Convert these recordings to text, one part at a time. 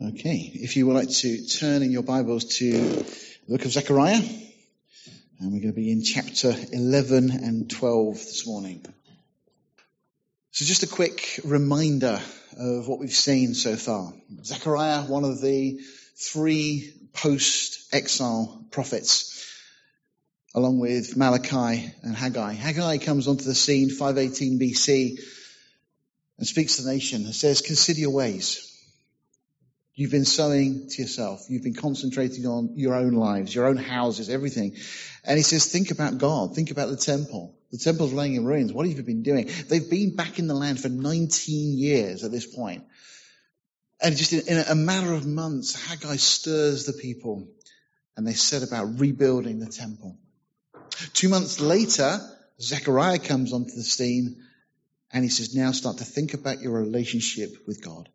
Okay, if you would like to turn in your Bibles to the book of Zechariah, and we're going to be in chapter 11 and 12 this morning. So just a quick reminder of what we've seen so far. Zechariah, one of the three post-exile prophets, along with Malachi and Haggai. Haggai comes onto the scene 518 BC and speaks to the nation and says, consider your ways. You've been sowing to yourself. You've been concentrating on your own lives, your own houses, everything. And he says, think about God. Think about the temple. The temple's laying in ruins. What have you been doing? They've been back in the land for 19 years at this point. And just in, in a matter of months, Haggai stirs the people and they set about rebuilding the temple. Two months later, Zechariah comes onto the scene and he says, now start to think about your relationship with God.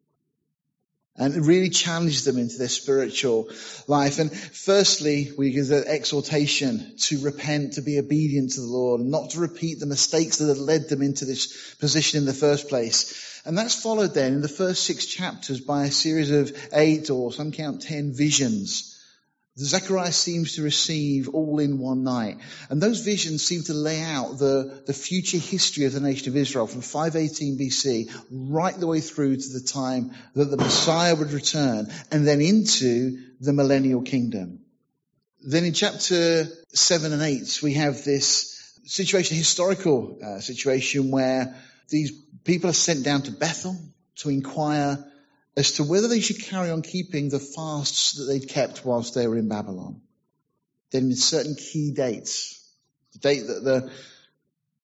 And really challenged them into their spiritual life. And firstly, we give the exhortation to repent, to be obedient to the Lord, and not to repeat the mistakes that led them into this position in the first place. And that's followed then in the first six chapters by a series of eight or some count ten visions Zechariah seems to receive all in one night. And those visions seem to lay out the, the future history of the nation of Israel from 518 BC right the way through to the time that the Messiah would return and then into the millennial kingdom. Then in chapter 7 and 8, we have this situation, historical uh, situation where these people are sent down to Bethel to inquire as to whether they should carry on keeping the fasts that they'd kept whilst they were in Babylon. Then certain key dates. The date that the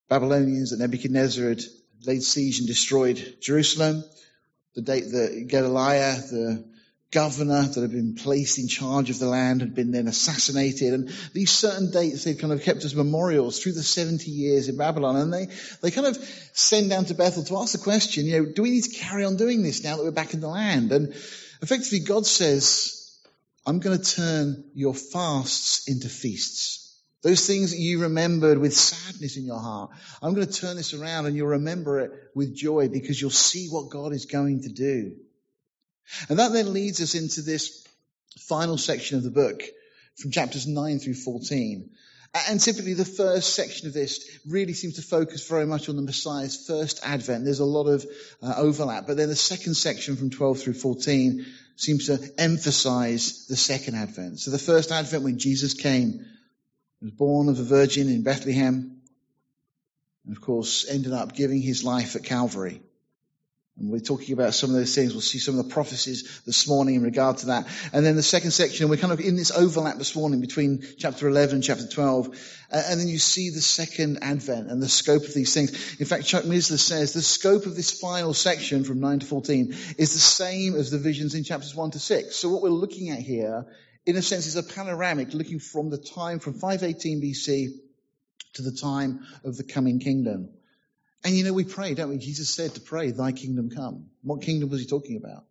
Babylonians, that Nebuchadnezzar had laid siege and destroyed Jerusalem. The date that Gedaliah, the governor that had been placed in charge of the land had been then assassinated. And these certain dates they'd kind of kept as memorials through the 70 years in Babylon. And they, they kind of send down to Bethel to ask the question, you know, do we need to carry on doing this now that we're back in the land? And effectively God says, I'm going to turn your fasts into feasts. Those things that you remembered with sadness in your heart, I'm going to turn this around and you'll remember it with joy because you'll see what God is going to do. And that then leads us into this final section of the book from chapters 9 through 14. And typically the first section of this really seems to focus very much on the Messiah's first advent. There's a lot of uh, overlap. But then the second section from 12 through 14 seems to emphasize the second advent. So the first advent when Jesus came, was born of a virgin in Bethlehem, and of course ended up giving his life at Calvary. And we're talking about some of those things. We'll see some of the prophecies this morning in regard to that. And then the second section, we're kind of in this overlap this morning between chapter 11 and chapter 12. And then you see the second advent and the scope of these things. In fact, Chuck Missler says the scope of this final section from 9 to 14 is the same as the visions in chapters 1 to 6. So what we're looking at here, in a sense, is a panoramic looking from the time from 518 BC to the time of the coming kingdom. And you know, we pray, don't we? Jesus said to pray, thy kingdom come. What kingdom was he talking about?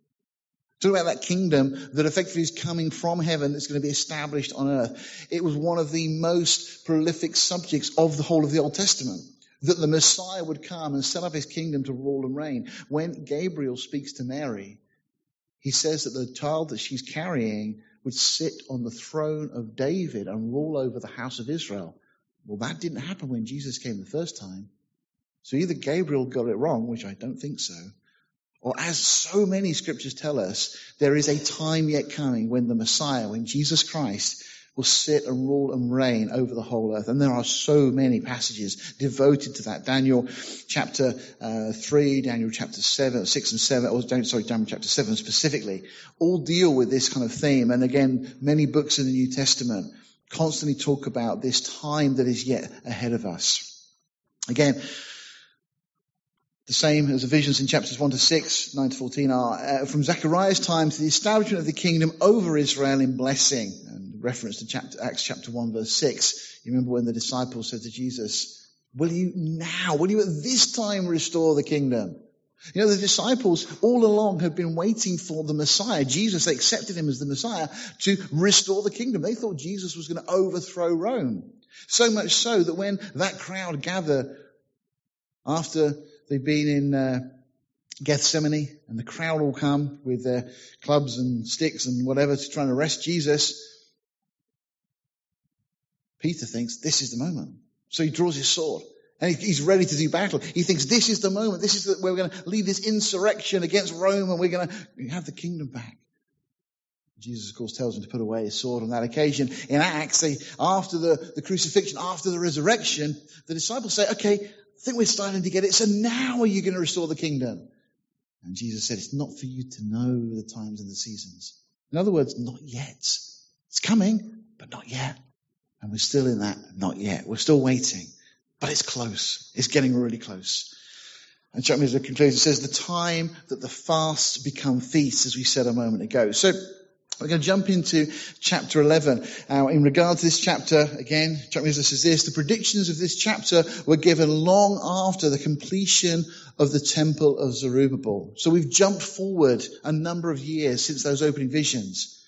Talking about that kingdom that effectively is coming from heaven that's going to be established on earth. It was one of the most prolific subjects of the whole of the Old Testament. That the Messiah would come and set up his kingdom to rule and reign. When Gabriel speaks to Mary, he says that the child that she's carrying would sit on the throne of David and rule over the house of Israel. Well, that didn't happen when Jesus came the first time. So either Gabriel got it wrong, which I don't think so, or as so many scriptures tell us, there is a time yet coming when the Messiah, when Jesus Christ will sit and rule and reign over the whole earth. And there are so many passages devoted to that. Daniel chapter uh, 3, Daniel chapter 7, 6 and 7, or sorry, Daniel chapter 7 specifically, all deal with this kind of theme. And again, many books in the New Testament constantly talk about this time that is yet ahead of us. Again, the same as the visions in chapters 1 to 6, 9 to 14 are uh, from Zechariah's time to the establishment of the kingdom over Israel in blessing. And reference to chapter, Acts chapter 1 verse 6. You remember when the disciples said to Jesus, will you now, will you at this time restore the kingdom? You know, the disciples all along had been waiting for the Messiah. Jesus, they accepted him as the Messiah to restore the kingdom. They thought Jesus was going to overthrow Rome. So much so that when that crowd gathered after They've been in uh, Gethsemane, and the crowd all come with their clubs and sticks and whatever to try and arrest Jesus. Peter thinks this is the moment. So he draws his sword and he's ready to do battle. He thinks this is the moment. This is where we're going to lead this insurrection against Rome and we're going to have the kingdom back. Jesus, of course, tells him to put away his sword on that occasion. In Acts, they, after the, the crucifixion, after the resurrection, the disciples say, okay, I think we're starting to get it. So now are you going to restore the kingdom? And Jesus said, it's not for you to know the times and the seasons. In other words, not yet. It's coming, but not yet. And we're still in that not yet. We're still waiting, but it's close. It's getting really close. And Chuck Missler concludes, it says, the time that the fasts become feasts, as we said a moment ago. So, we're going to jump into chapter 11. Uh, in regard to this chapter, again, Missler says this, the predictions of this chapter were given long after the completion of the temple of Zerubbabel. So we've jumped forward a number of years since those opening visions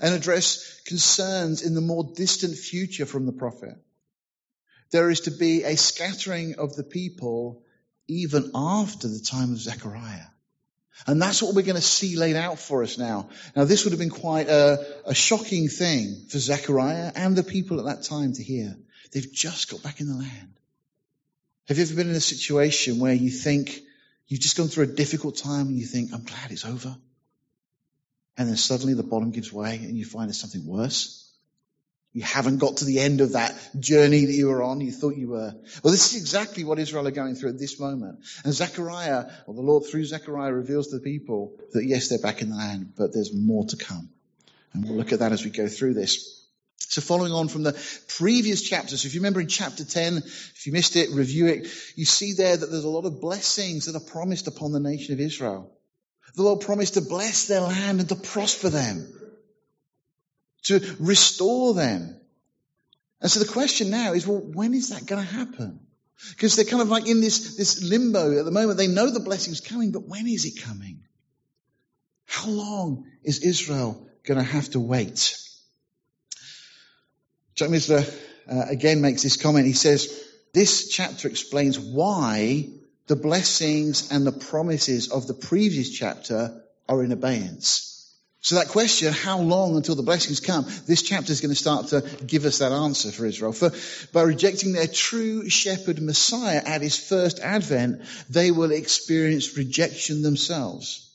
and address concerns in the more distant future from the prophet. There is to be a scattering of the people even after the time of Zechariah. And that's what we're going to see laid out for us now. Now, this would have been quite a, a, shocking thing for Zechariah and the people at that time to hear. They've just got back in the land. Have you ever been in a situation where you think you've just gone through a difficult time and you think, I'm glad it's over? And then suddenly the bottom gives way and you find there's something worse? You haven't got to the end of that journey that you were on. You thought you were. Well, this is exactly what Israel are going through at this moment. And Zechariah, or the Lord through Zechariah reveals to the people that yes, they're back in the land, but there's more to come. And we'll look at that as we go through this. So following on from the previous chapters, so if you remember in chapter 10, if you missed it, review it, you see there that there's a lot of blessings that are promised upon the nation of Israel. The Lord promised to bless their land and to prosper them to restore them. And so the question now is, well, when is that going to happen? Because they're kind of like in this, this limbo at the moment. They know the blessing's coming, but when is it coming? How long is Israel going to have to wait? Chuck Missler uh, again makes this comment. He says, this chapter explains why the blessings and the promises of the previous chapter are in abeyance. So that question, how long until the blessings come, this chapter is going to start to give us that answer for Israel. For by rejecting their true shepherd Messiah at his first advent, they will experience rejection themselves.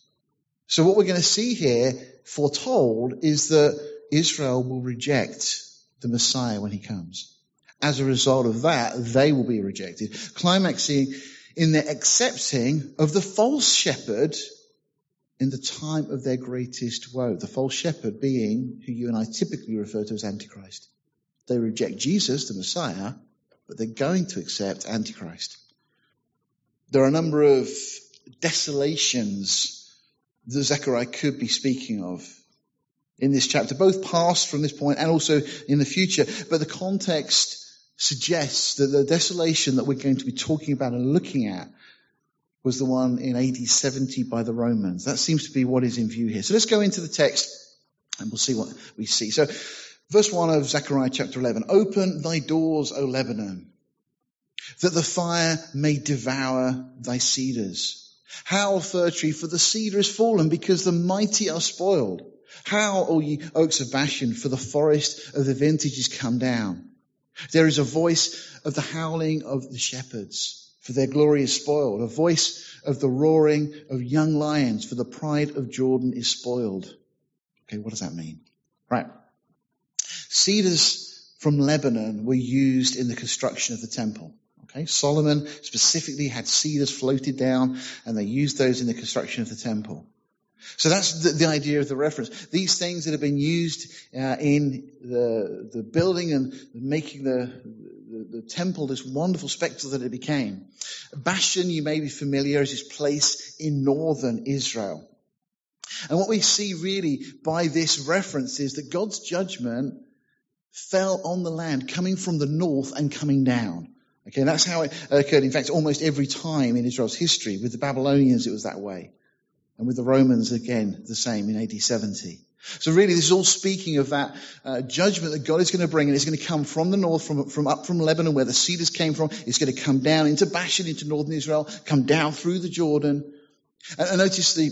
So what we're going to see here foretold is that Israel will reject the Messiah when he comes. As a result of that, they will be rejected, climaxing in their accepting of the false shepherd in the time of their greatest woe. The false shepherd being who you and I typically refer to as Antichrist. They reject Jesus, the Messiah, but they're going to accept Antichrist. There are a number of desolations that Zechariah could be speaking of in this chapter, both past from this point and also in the future. But the context suggests that the desolation that we're going to be talking about and looking at was the one in AD 70 by the Romans. That seems to be what is in view here. So let's go into the text and we'll see what we see. So verse 1 of Zechariah chapter 11. Open thy doors, O Lebanon, that the fire may devour thy cedars. Howl, fir tree, for the cedar is fallen because the mighty are spoiled. Howl, O ye oaks of Bashan, for the forest of the vintage is come down. There is a voice of the howling of the shepherds for their glory is spoiled. A voice of the roaring of young lions, for the pride of Jordan is spoiled. Okay, what does that mean? Right. Cedars from Lebanon were used in the construction of the temple. Okay, Solomon specifically had cedars floated down and they used those in the construction of the temple. So that's the, the, idea of the reference. These things that have been used uh, in the, the building and making the, the, temple this wonderful spectacle that it became. Bashan, you may be familiar, is this place in northern Israel. And what we see really by this reference is that God's judgment fell on the land coming from the north and coming down. Okay, that's how it occurred. In fact, almost every time in Israel's history. With the Babylonians, it was that way. And with the Romans, again, the same in AD 70. So really, this is all speaking of that uh, judgment that God is going to bring, and it's going to come from the north, from, from up from Lebanon, where the cedars came from. It's going to come down into Bashan, into northern Israel, come down through the Jordan, And, and notice the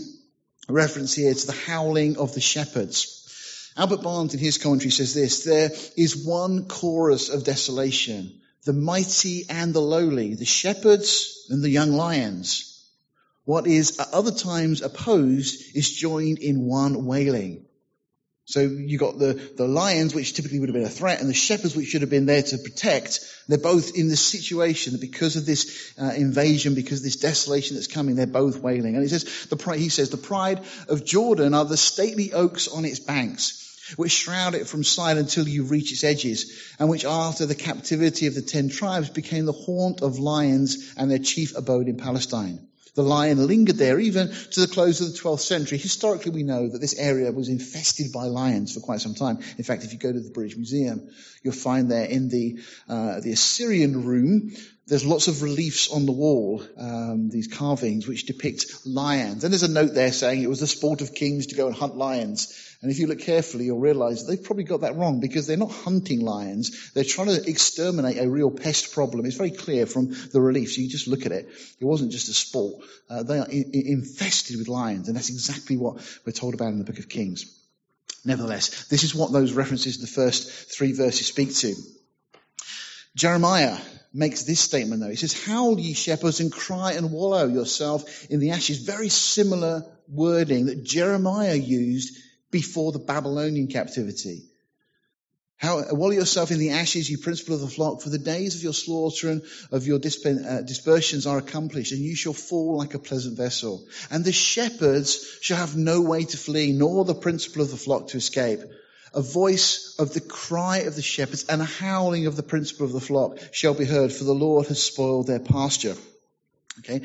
reference here to the howling of the shepherds. Albert Barnes in his commentary says this, there is one chorus of desolation, the mighty and the lowly, the shepherds and the young lions. What is at other times opposed is joined in one wailing. So you got the, the lions, which typically would have been a threat, and the shepherds, which should have been there to protect. They're both in this situation because of this uh, invasion, because of this desolation that's coming, they're both wailing. And he says, the, he says, the pride of Jordan are the stately oaks on its banks which shroud it from sight until you reach its edges, and which after the captivity of the ten tribes became the haunt of lions and their chief abode in Palestine. The lion lingered there even to the close of the 12th century. Historically, we know that this area was infested by lions for quite some time. In fact, if you go to the British Museum, you'll find there in the, uh, the Assyrian room, there's lots of reliefs on the wall, um, these carvings which depict lions. And there's a note there saying it was the sport of kings to go and hunt lions. And if you look carefully, you'll realize they've probably got that wrong because they're not hunting lions. They're trying to exterminate a real pest problem. It's very clear from the reliefs. You just look at it. It wasn't just a sport. Uh, they are in- infested with lions. And that's exactly what we're told about in the book of Kings. Nevertheless, this is what those references in the first three verses speak to. Jeremiah makes this statement though. He says, Howl ye shepherds and cry and wallow yourself in the ashes. Very similar wording that Jeremiah used before the Babylonian captivity. How, wallow yourself in the ashes, you principal of the flock, for the days of your slaughter and of your uh, dispersions are accomplished, and you shall fall like a pleasant vessel. And the shepherds shall have no way to flee, nor the principal of the flock to escape a voice of the cry of the shepherds and a howling of the principal of the flock shall be heard, for the Lord has spoiled their pasture. Okay.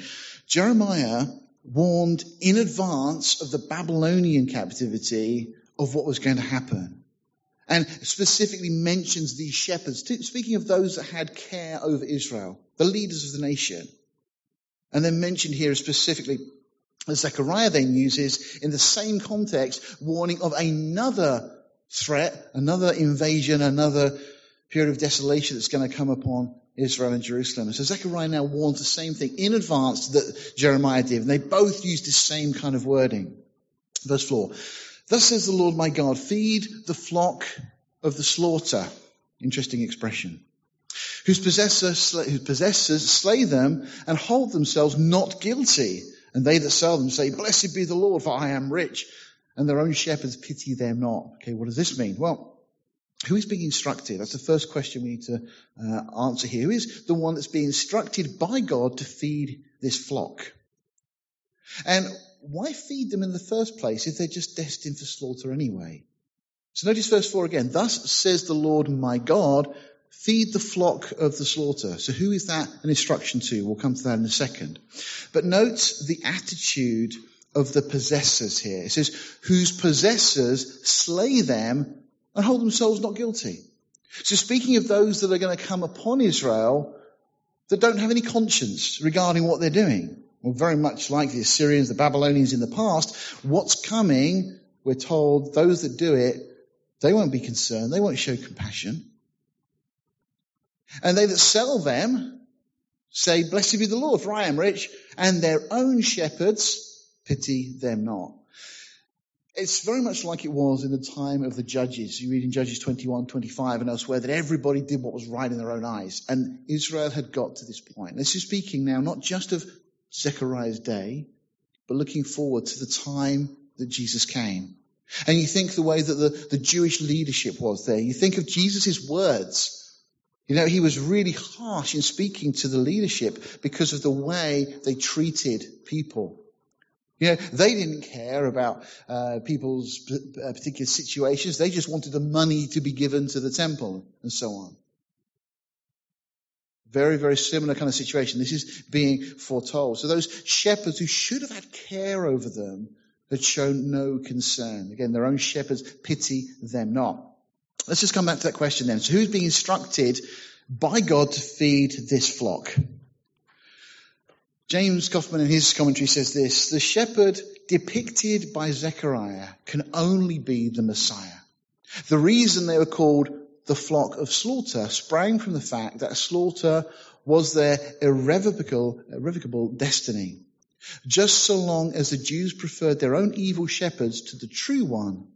Jeremiah warned in advance of the Babylonian captivity of what was going to happen. And specifically mentions these shepherds, speaking of those that had care over Israel, the leaders of the nation. And then mentioned here specifically Zechariah then uses in the same context, warning of another threat, another invasion, another period of desolation that's going to come upon Israel and Jerusalem. And so Zechariah now warns the same thing in advance that Jeremiah did. And they both use the same kind of wording. Verse 4. Thus says the Lord my God, feed the flock of the slaughter. Interesting expression. Whose possessors, whose possessors slay them and hold themselves not guilty. And they that sell them say, Blessed be the Lord, for I am rich and their own shepherds pity them not. Okay, what does this mean? Well, who is being instructed? That's the first question we need to uh, answer here. Who is the one that's being instructed by God to feed this flock? And why feed them in the first place if they're just destined for slaughter anyway? So notice verse 4 again. Thus says the Lord my God, feed the flock of the slaughter. So who is that an instruction to? We'll come to that in a second. But note the attitude of the possessors here. It says, whose possessors slay them and hold themselves not guilty. So speaking of those that are going to come upon Israel that don't have any conscience regarding what they're doing. Well, very much like the Assyrians, the Babylonians in the past, what's coming, we're told those that do it, they won't be concerned. They won't show compassion. And they that sell them say, blessed be the Lord, for I am rich. And their own shepherds pity them not. It's very much like it was in the time of the judges. You read in Judges 21, 25 and elsewhere that everybody did what was right in their own eyes. And Israel had got to this point. This is speaking now not just of Zechariah's day, but looking forward to the time that Jesus came. And you think the way that the, the Jewish leadership was there. You think of Jesus' words. You know, he was really harsh in speaking to the leadership because of the way they treated people. You know, they didn't care about uh, people's uh, particular situations. They just wanted the money to be given to the temple and so on. Very, very similar kind of situation. This is being foretold. So those shepherds who should have had care over them had shown no concern. Again, their own shepherds pity them not. Let's just come back to that question then. So who's being instructed by God to feed this flock? James Coffman in his commentary says this, the shepherd depicted by Zechariah can only be the Messiah. The reason they were called the flock of slaughter sprang from the fact that slaughter was their irrevocable, irrevocable destiny. just so long as the Jews preferred their own evil shepherds to the true one.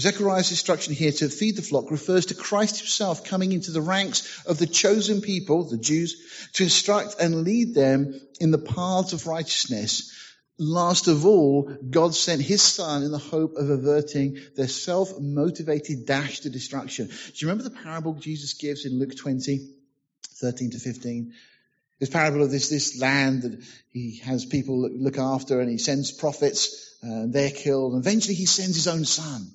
Zechariah's instruction here to feed the flock refers to Christ himself coming into the ranks of the chosen people, the Jews, to instruct and lead them in the paths of righteousness. Last of all, God sent his son in the hope of averting their self-motivated dash to destruction. Do you remember the parable Jesus gives in Luke 20, 13 to 15? This parable of this, this land that he has people look, after and he sends prophets, uh, they're killed. And eventually he sends his own son.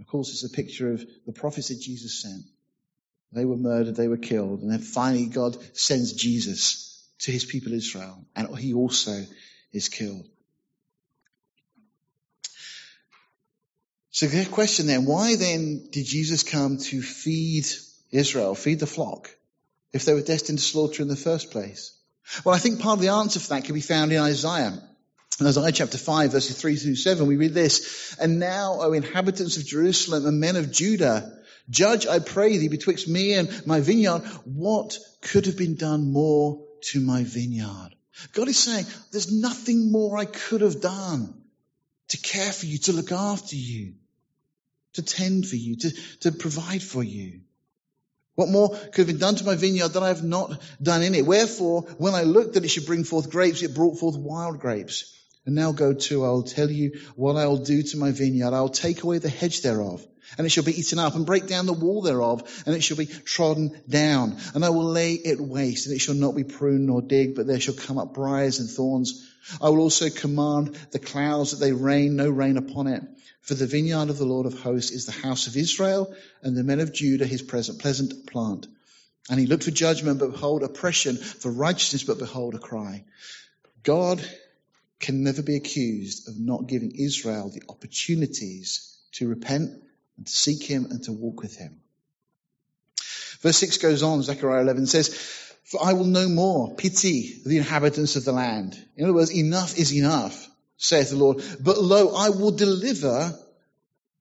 Of course, it's a picture of the prophets that Jesus sent. They were murdered, they were killed, and then finally God sends Jesus to his people Israel, and he also is killed. So the question then, why then did Jesus come to feed Israel, feed the flock? if they were destined to slaughter in the first place? Well, I think part of the answer for that can be found in Isaiah. In Isaiah chapter 5, verses 3 through 7, we read this, And now, O inhabitants of Jerusalem and men of Judah, judge, I pray thee, betwixt me and my vineyard, what could have been done more to my vineyard? God is saying, there's nothing more I could have done to care for you, to look after you, to tend for you, to, to provide for you. What more could have been done to my vineyard that I have not done in it? Wherefore, when I looked that it should bring forth grapes, it brought forth wild grapes. And now go to, I will tell you what I will do to my vineyard. I will take away the hedge thereof, and it shall be eaten up, and break down the wall thereof, and it shall be trodden down. And I will lay it waste, and it shall not be pruned nor digged, but there shall come up briars and thorns. I will also command the clouds that they rain no rain upon it. For the vineyard of the Lord of hosts is the house of Israel, and the men of Judah his present pleasant plant. And he looked for judgment, but behold, oppression, for righteousness, but behold, a cry. God can never be accused of not giving Israel the opportunities to repent and to seek him and to walk with him. Verse 6 goes on, Zechariah 11 says, For I will no more pity the inhabitants of the land. In other words, enough is enough saith the Lord. But lo, I will deliver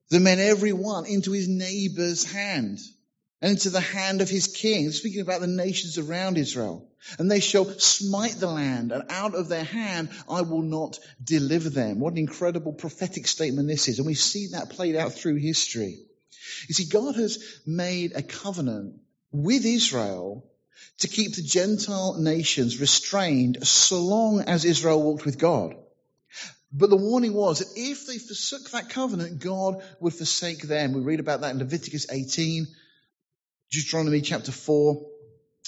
the men every one into his neighbor's hand and into the hand of his king. Speaking about the nations around Israel. And they shall smite the land, and out of their hand I will not deliver them. What an incredible prophetic statement this is. And we see that played out through history. You see, God has made a covenant with Israel to keep the Gentile nations restrained so long as Israel walked with God. But the warning was that if they forsook that covenant, God would forsake them. We read about that in Leviticus 18, Deuteronomy chapter 4,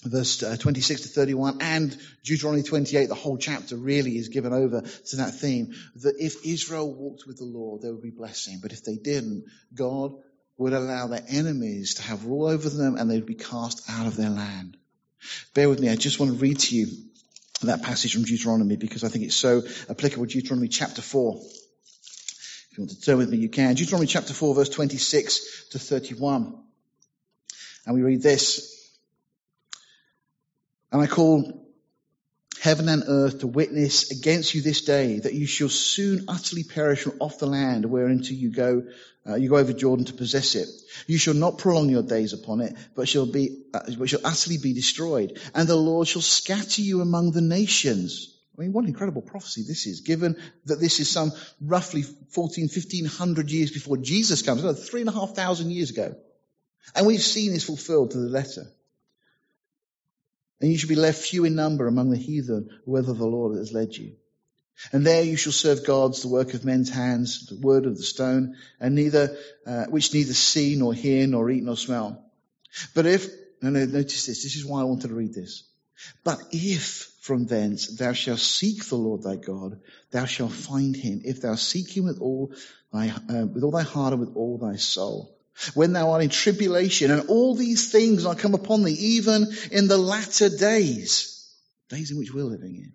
verse uh, 26 to 31, and Deuteronomy 28. The whole chapter really is given over to that theme that if Israel walked with the Lord, there would be blessing. But if they didn't, God would allow their enemies to have rule over them and they'd be cast out of their land. Bear with me. I just want to read to you that passage from Deuteronomy because I think it's so applicable. Deuteronomy chapter 4. If you want to turn with me, you can. Deuteronomy chapter 4 verse 26 to 31. And we read this. And I call heaven and earth to witness against you this day that you shall soon utterly perish from off the land whereinto you go, uh, you go over Jordan to possess it. You shall not prolong your days upon it, but shall be, uh, but shall utterly be destroyed. And the Lord shall scatter you among the nations. I mean, what an incredible prophecy this is, given that this is some roughly 14, 1500 years before Jesus comes, three and a half thousand years ago. And we've seen this fulfilled to the letter. And you shall be left few in number among the heathen, whether the Lord has led you. And there you shall serve gods, the work of men's hands, the word of the stone, and neither, uh, which neither see nor hear nor eat nor smell. But if, no, no, notice this, this is why I wanted to read this. But if from thence thou shalt seek the Lord thy God, thou shalt find him, if thou seek him with all thy, uh, with all thy heart and with all thy soul when thou art in tribulation, and all these things are come upon thee, even in the latter days, days in which we're living in.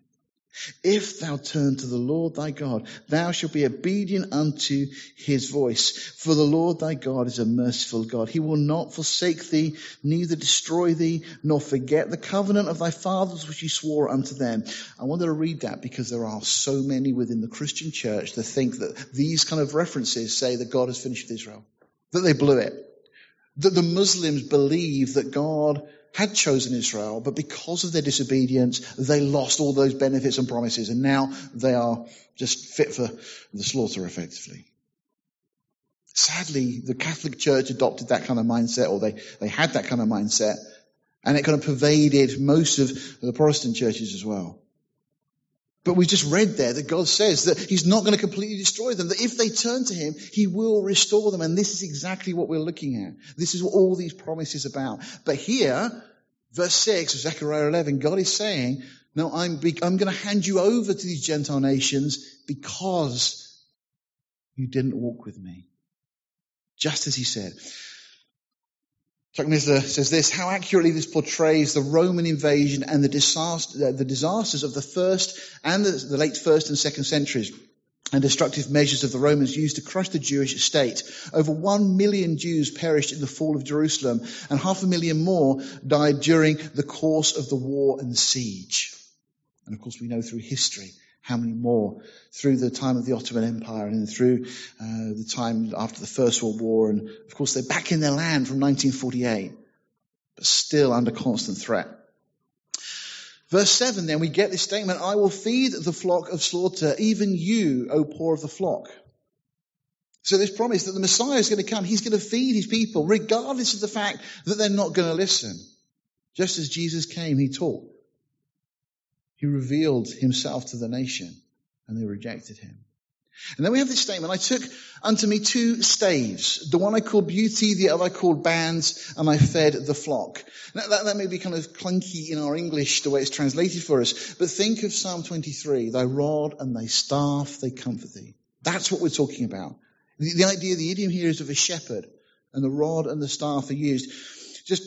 If thou turn to the Lord thy God, thou shalt be obedient unto his voice. For the Lord thy God is a merciful God. He will not forsake thee, neither destroy thee, nor forget the covenant of thy fathers which he swore unto them. I wanted to read that because there are so many within the Christian church that think that these kind of references say that God has finished with Israel that they blew it. That the Muslims believe that God had chosen Israel, but because of their disobedience, they lost all those benefits and promises, and now they are just fit for the slaughter, effectively. Sadly, the Catholic Church adopted that kind of mindset, or they, they had that kind of mindset, and it kind of pervaded most of the Protestant churches as well. But we just read there that God says that He's not going to completely destroy them, that if they turn to Him, He will restore them. And this is exactly what we're looking at. This is what all these promises about. But here, verse 6 of Zechariah 11, God is saying, no, I'm, I'm going to hand you over to these Gentile nations because you didn't walk with me. Just as He said. Chuck Missler says this, how accurately this portrays the Roman invasion and the, disaster, the disasters of the first and the, the late first and second centuries and destructive measures of the Romans used to crush the Jewish state. Over one million Jews perished in the fall of Jerusalem, and half a million more died during the course of the war and siege. And of course, we know through history how many more through the time of the Ottoman Empire and through uh, the time after the First World War. And of course, they're back in their land from 1948, but still under constant threat. Verse 7, then we get this statement, I will feed the flock of slaughter, even you, O poor of the flock. So this promise that the Messiah is going to come, he's going to feed his people, regardless of the fact that they're not going to listen. Just as Jesus came, he taught. He revealed himself to the nation and they rejected him. And then we have this statement, I took unto me two staves, the one I called beauty, the other I called bands, and I fed the flock. Now, that, that may be kind of clunky in our English, the way it's translated for us, but think of Psalm 23, thy rod and thy staff, they comfort thee. That's what we're talking about. The, the idea, the idiom here is of a shepherd, and the rod and the staff are used. Just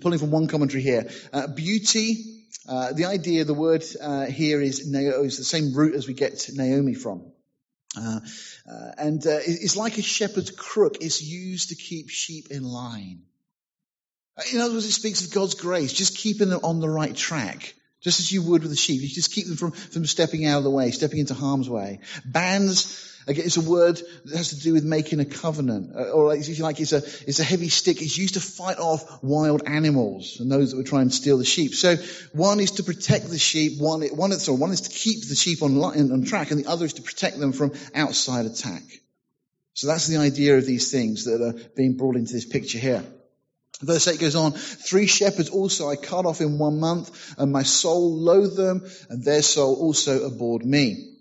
pulling from one commentary here, uh, beauty, uh, the idea, the word uh, here is, is the same root as we get Naomi from. Uh, uh and uh, it's like a shepherd's crook. It's used to keep sheep in line. In other words, it speaks of God's grace, just keeping them on the right track. Just as you would with the sheep. You just keep them from, from stepping out of the way, stepping into harm's way. Bands Again, it's a word that has to do with making a covenant, uh, or if you like, it's a, it's a heavy stick. It's used to fight off wild animals and those that would try and steal the sheep. So one is to protect the sheep, one, one, sorry, one is to keep the sheep on, on track, and the other is to protect them from outside attack. So that's the idea of these things that are being brought into this picture here. Verse 8 goes on, three shepherds also I cut off in one month, and my soul loathed them, and their soul also abhorred me.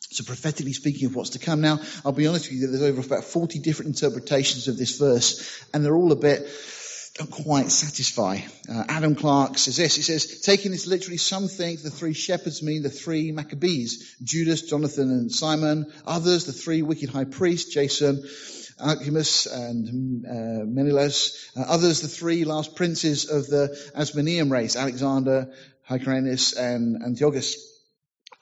So prophetically speaking of what's to come. Now, I'll be honest with you, there's over about 40 different interpretations of this verse, and they're all a bit, don't quite satisfy. Uh, Adam Clarke says this, he says, taking this literally, some think the three shepherds mean the three Maccabees, Judas, Jonathan, and Simon. Others, the three wicked high priests, Jason, Alcimus, and uh, Menelaus. Uh, others, the three last princes of the Asmonean race, Alexander, Hyrcanus, and Antiochus.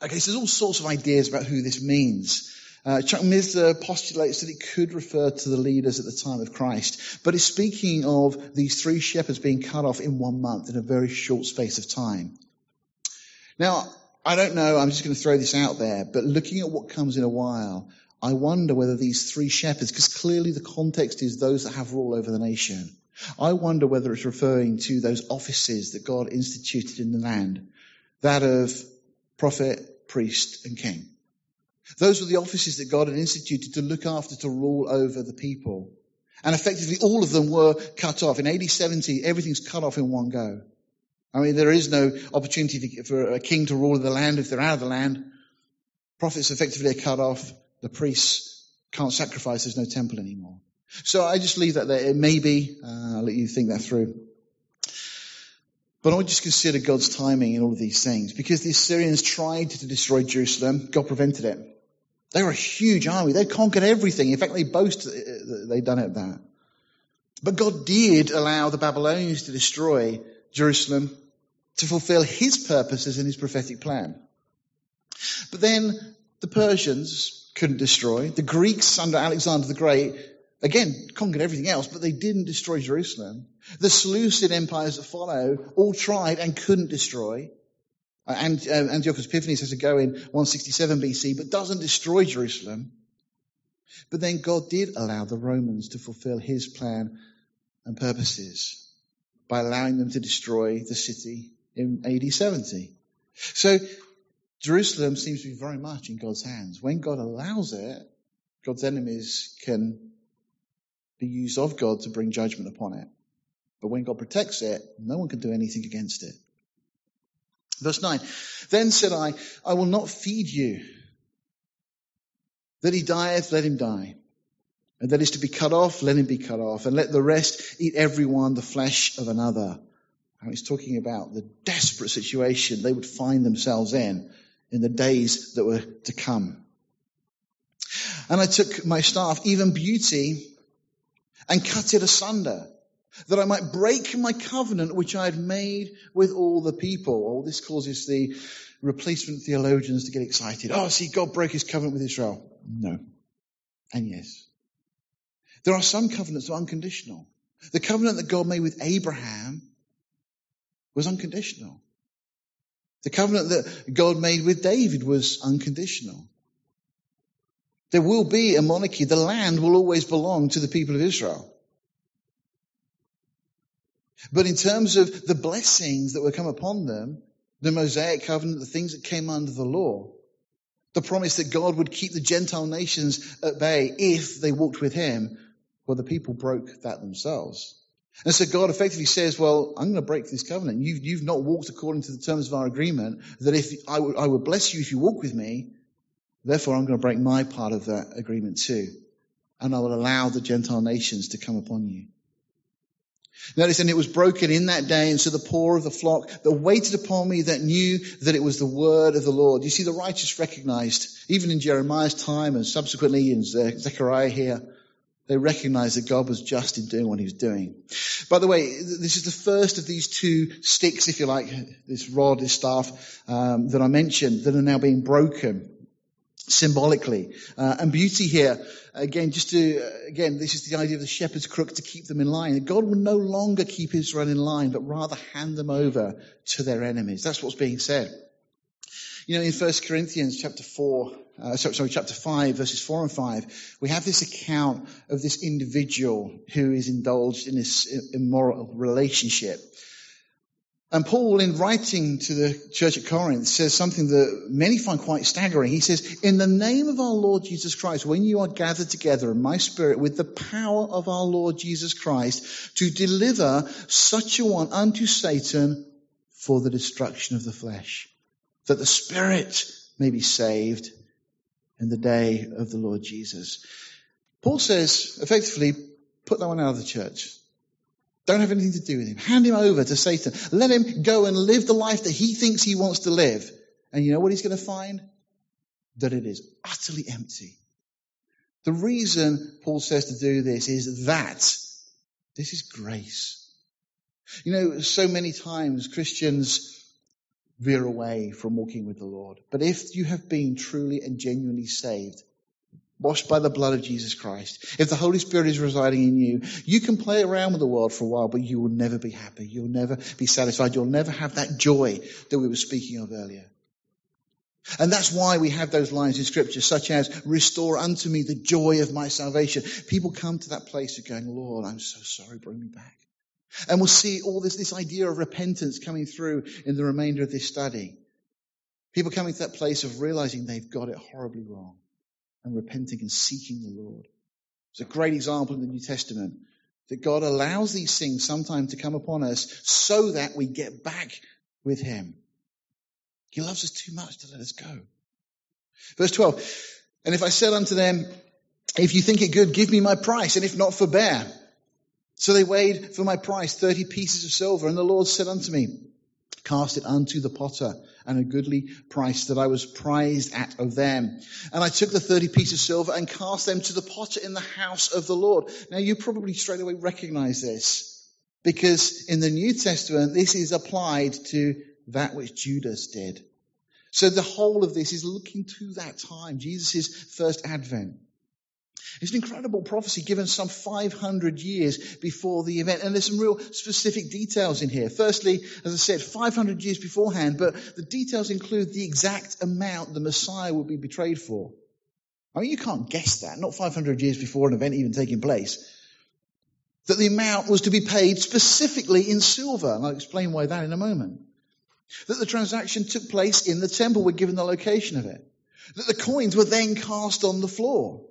Okay, so there's all sorts of ideas about who this means. Uh, Chuck Missler postulates that it could refer to the leaders at the time of Christ, but it's speaking of these three shepherds being cut off in one month in a very short space of time. Now, I don't know, I'm just going to throw this out there, but looking at what comes in a while, I wonder whether these three shepherds, because clearly the context is those that have rule over the nation. I wonder whether it's referring to those offices that God instituted in the land, that of prophet, priest, and king. Those were the offices that God had instituted to look after, to rule over the people. And effectively, all of them were cut off. In AD 70, everything's cut off in one go. I mean, there is no opportunity for a king to rule the land if they're out of the land. Prophets effectively are cut off. The priests can't sacrifice. There's no temple anymore. So I just leave that there. It may be. Uh, I'll let you think that through. But I you to consider God's timing in all of these things. Because the Assyrians tried to destroy Jerusalem, God prevented it. They were a huge army. They conquered everything. In fact, they boast uh, they'd done it that. But God did allow the Babylonians to destroy Jerusalem to fulfill his purposes in his prophetic plan. But then the Persians couldn't destroy. The Greeks under Alexander the Great Again, conquered everything else, but they didn't destroy Jerusalem. The Seleucid empires that follow all tried and couldn't destroy. Uh, and uh, Antiochus Epiphanes has to go in 167 BC, but doesn't destroy Jerusalem. But then God did allow the Romans to fulfill his plan and purposes. by allowing them to destroy the city in AD 70. So Jerusalem seems to be very much in God's hands. When God allows it, God's enemies can be used of God to bring judgment upon it. But when God protects it, no one can do anything against it. Verse 9. Then said I, I will not feed you. That he dieth, let him die. And that is to be cut off, let him be cut off. And let the rest eat every one the flesh of another. And he's talking about the desperate situation they would find themselves in in the days that were to come. And I took my staff, even beauty, and cut it asunder, that I might break my covenant which I had made with all the people. Oh, this causes the replacement theologians to get excited. Oh, see, God broke his covenant with Israel. No. And yes. There are some covenants that are unconditional. The covenant that God made with Abraham was unconditional. The covenant that God made with David was unconditional. There will be a monarchy. The land will always belong to the people of Israel. But in terms of the blessings that will come upon them, the Mosaic covenant, the things that came under the law, the promise that God would keep the Gentile nations at bay if they walked with Him, well, the people broke that themselves. And so God effectively says, well, I'm going to break this covenant. You've, you've not walked according to the terms of our agreement, that if I, w- I would bless you if you walk with me, therefore I'm going to break my part of that agreement too. And I will allow the Gentile nations to come upon you. Notice, and it was broken in that day, and so the poor of the flock that waited upon me that knew that it was the word of the Lord. You see, the righteous recognized, even in Jeremiah's time and subsequently in Zechariah here, they recognized that God was just in doing what he was doing. By the way, this is the first of these two sticks, if you like, this rod, this staff, um, that I mentioned, that are now being broken symbolically. Uh, and beauty here, again, just to, again, this is the idea of the shepherd's crook to keep them in line. God will no longer keep Israel in line, but rather hand them over to their enemies. That's what's being said. You know, in 1 Corinthians chapter 4, uh, sorry, sorry, chapter 5, verses 4 and 5, we have this account of this individual who is indulged in this immoral relationship. And Paul, in writing to the church at Corinth, says something that many find quite staggering. He says, In the name of our Lord Jesus Christ, when you are gathered together in my spirit with the power of our Lord Jesus Christ to deliver such a one unto Satan for the destruction of the flesh, that the spirit may be saved in the day of the Lord Jesus. Paul says, effectively, put that one out of the church. Don't have anything to do with him. Hand him over to Satan. Let him go and live the life that he thinks he wants to live. And you know what he's going to find? That it is utterly empty. The reason Paul says to do this is that this is grace. You know, so many times Christians veer away from walking with the Lord. But if you have been truly and genuinely saved, washed by the blood of Jesus Christ, if the Holy Spirit is residing in you, you can play around with the world for a while, but you will never be happy. You'll never be satisfied. You'll never have that joy that we were speaking of earlier. And that's why we have those lines in scripture, such as, restore unto me the joy of my salvation. People come to that place of going, Lord, I'm so sorry, bring me back. And we'll see all this, this idea of repentance coming through in the remainder of this study. People coming to that place of realizing they've got it horribly wrong and repenting and seeking the Lord. It's a great example in the New Testament that God allows these things sometimes to come upon us so that we get back with Him. He loves us too much to let us go. Verse 12. And if I said unto them, if you think it good, give me my price, and if not, forbear. So they weighed for my price thirty pieces of silver, and the Lord said unto me, Cast it unto the potter, and a goodly price that I was prized at of them. And I took the thirty pieces of silver and cast them to the potter in the house of the Lord. Now you probably straight away recognize this, because in the New Testament, this is applied to that which Judas did. So the whole of this is looking to that time, Jesus' first advent. It's an incredible prophecy given some 500 years before the event. And there's some real specific details in here. Firstly, as I said, 500 years beforehand, but the details include the exact amount the Messiah will be betrayed for. I mean, you can't guess that. Not 500 years before an event even taking place. that the amount was to be paid specifically in silver. And I'll explain why that in a moment. That the transaction took place in the temple. We're given the location of it. That the coins were then cast on the floor.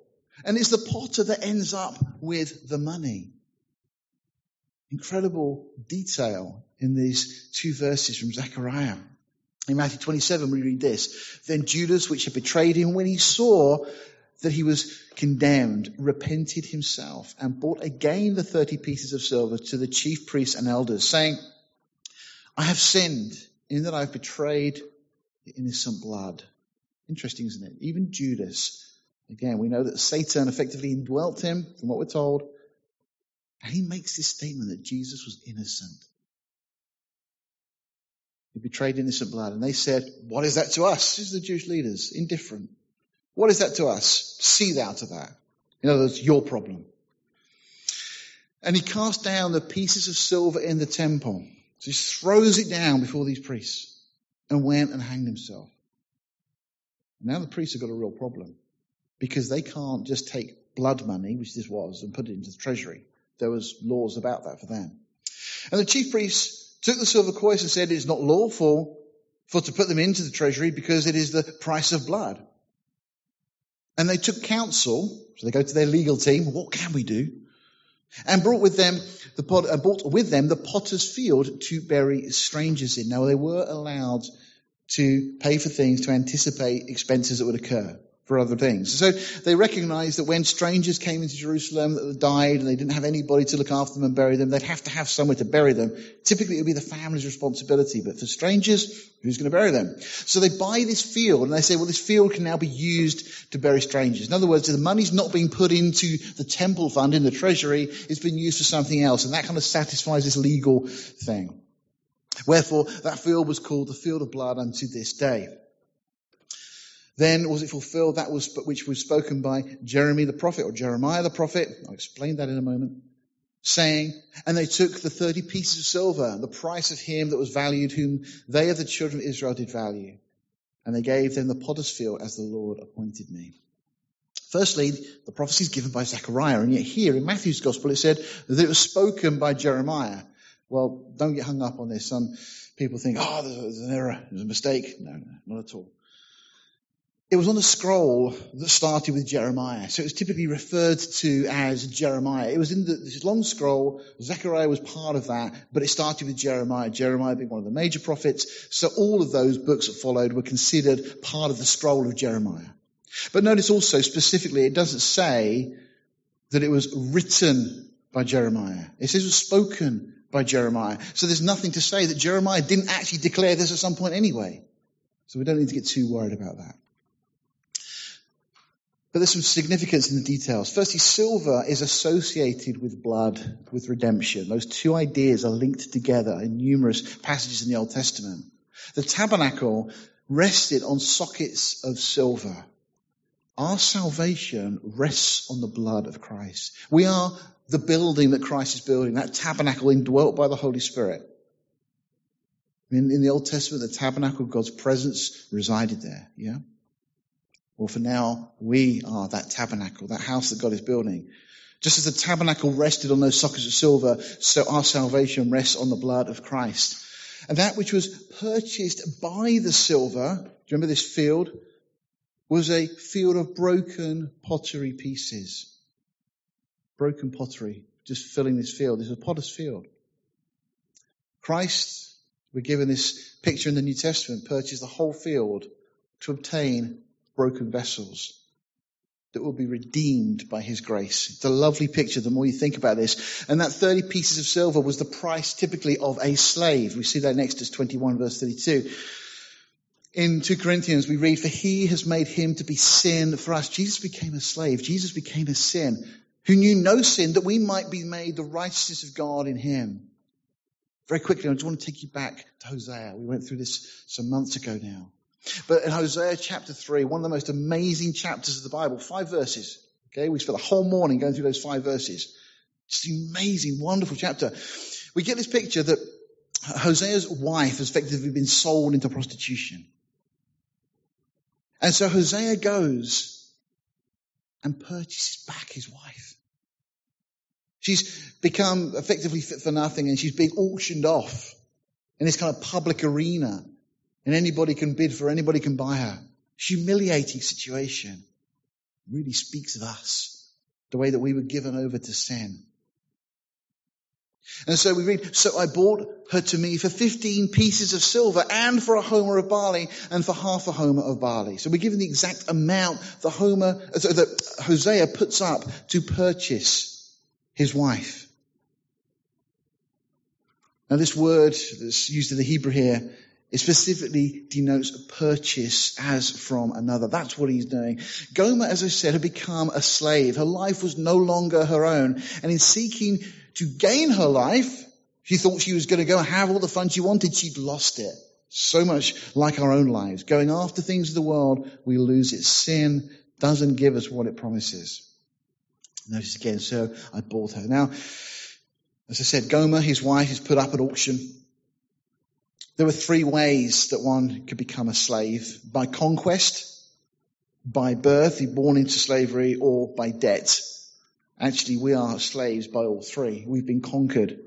And it's the potter that ends up with the money. Incredible detail in these two verses from Zechariah. In Matthew 27, we read this. Then Judas, which had betrayed him, when he saw that he was condemned, repented himself and brought again the 30 pieces of silver to the chief priests and elders, saying, I have sinned in that I've betrayed the innocent blood. Interesting, isn't it? Even Judas, again, we know that Satan effectively indwelt him, from what we're told, and he makes this statement that Jesus was innocent. He betrayed innocent blood. And they said, What is that to us? This is the Jewish leaders, indifferent. What is that to us? See thou to that. In other words, your problem. And he cast down the pieces of silver in the temple. So he throws it down before these priests and went and hanged himself. Now the priests have got a real problem because they can't just take blood money, which this was, and put it into the treasury. There was laws about that for them. And the chief priests took the silver coins and said it is not lawful for to put them into the treasury because it is the price of blood. And they took counsel, so they go to their legal team, what can we do? And brought with them the pot, uh, brought with them the potter's field to bury strangers in. Now they were allowed to pay for things to anticipate expenses that would occur for other things. So they recognized that when strangers came into Jerusalem that died and they didn't have anybody to look after them and bury them, they'd have to have somewhere to bury them. Typically it would be the family's responsibility, but for strangers, who's going to bury them? So they buy this field and they say, well, this field can now be used to bury strangers. In other words, the money's not being put into the temple fund in the treasury, it's been used for something else. And that kind of satisfies this legal thing. Wherefore, that field was called the field of blood unto this day. Then was it fulfilled that was which was spoken by Jeremy the prophet or Jeremiah the prophet. I'll explain that in a moment. Saying, and they took the 30 pieces of silver, the price of him that was valued, whom they of the children of Israel did value. And they gave them the potter's field as the Lord appointed me. Firstly, the prophecy is given by Zechariah, and yet here in Matthew's gospel it said that it was spoken by Jeremiah. Well, don't get hung up on this. Some people think, oh, there's an error, there's a mistake. No, no, not at all. It was on a scroll that started with Jeremiah. So it was typically referred to as Jeremiah. It was in the, this long scroll. Zechariah was part of that, but it started with Jeremiah. Jeremiah being one of the major prophets. So all of those books that followed were considered part of the scroll of Jeremiah. But notice also specifically, it doesn't say that it was written by Jeremiah. It says it was spoken by Jeremiah. So there's nothing to say that Jeremiah didn't actually declare this at some point anyway. So we don't need to get too worried about that. But there's some significance in the details. Firstly, silver is associated with blood, with redemption. Those two ideas are linked together in numerous passages in the Old Testament. The tabernacle rested on sockets of silver. Our salvation rests on the blood of Christ. We are the building that Christ is building, that tabernacle indwelt by the Holy Spirit. In, in the Old Testament, the tabernacle, God's presence resided there, yeah? Well, for now, we are that tabernacle, that house that God is building. Just as the tabernacle rested on those sockets of silver, so our salvation rests on the blood of Christ. And that which was purchased by the silver, do you remember this field? Was a field of broken pottery pieces. Broken pottery, just filling this field. This is a potter's field. Christ, we're given this picture in the New Testament, purchased the whole field to obtain broken vessels that will be redeemed by his grace. It's a lovely picture the more you think about this. And that 30 pieces of silver was the price typically of a slave. We see that in Exodus 21 verse 32. In 2 Corinthians we read, for he has made him to be sin for us. Jesus became a slave. Jesus became a sin who knew no sin that we might be made the righteousness of God in him. Very quickly, I just want to take you back to Hosea. We went through this some months ago now. But in Hosea chapter 3, one of the most amazing chapters of the Bible, five verses. Okay, we spent the whole morning going through those five verses. An amazing, wonderful chapter. We get this picture that Hosea's wife has effectively been sold into prostitution. And so Hosea goes and purchases back his wife. She's become effectively fit for nothing and she's being auctioned off in this kind of public arena. And anybody can bid for, anybody can buy her. Humiliating situation. Really speaks of us. The way that we were given over to sin. And so we read, so I bought her to me for 15 pieces of silver and for a homer of barley and for half a homer of barley. So we're given the exact amount the homer, that Hosea puts up to purchase his wife. Now this word that's used in the Hebrew here, it specifically denotes a purchase as from another. That's what he's doing. Gomer, as I said, had become a slave. Her life was no longer her own. And in seeking to gain her life, she thought she was going to go have all the fun she wanted. She'd lost it. So much like our own lives. Going after things of the world, we lose it. Sin doesn't give us what it promises. Notice again, so I bought her. Now, as I said, Gomer, his wife, is put up at auction. There were three ways that one could become a slave. By conquest, by birth, be born into slavery, or by debt. Actually, we are slaves by all three. We've been conquered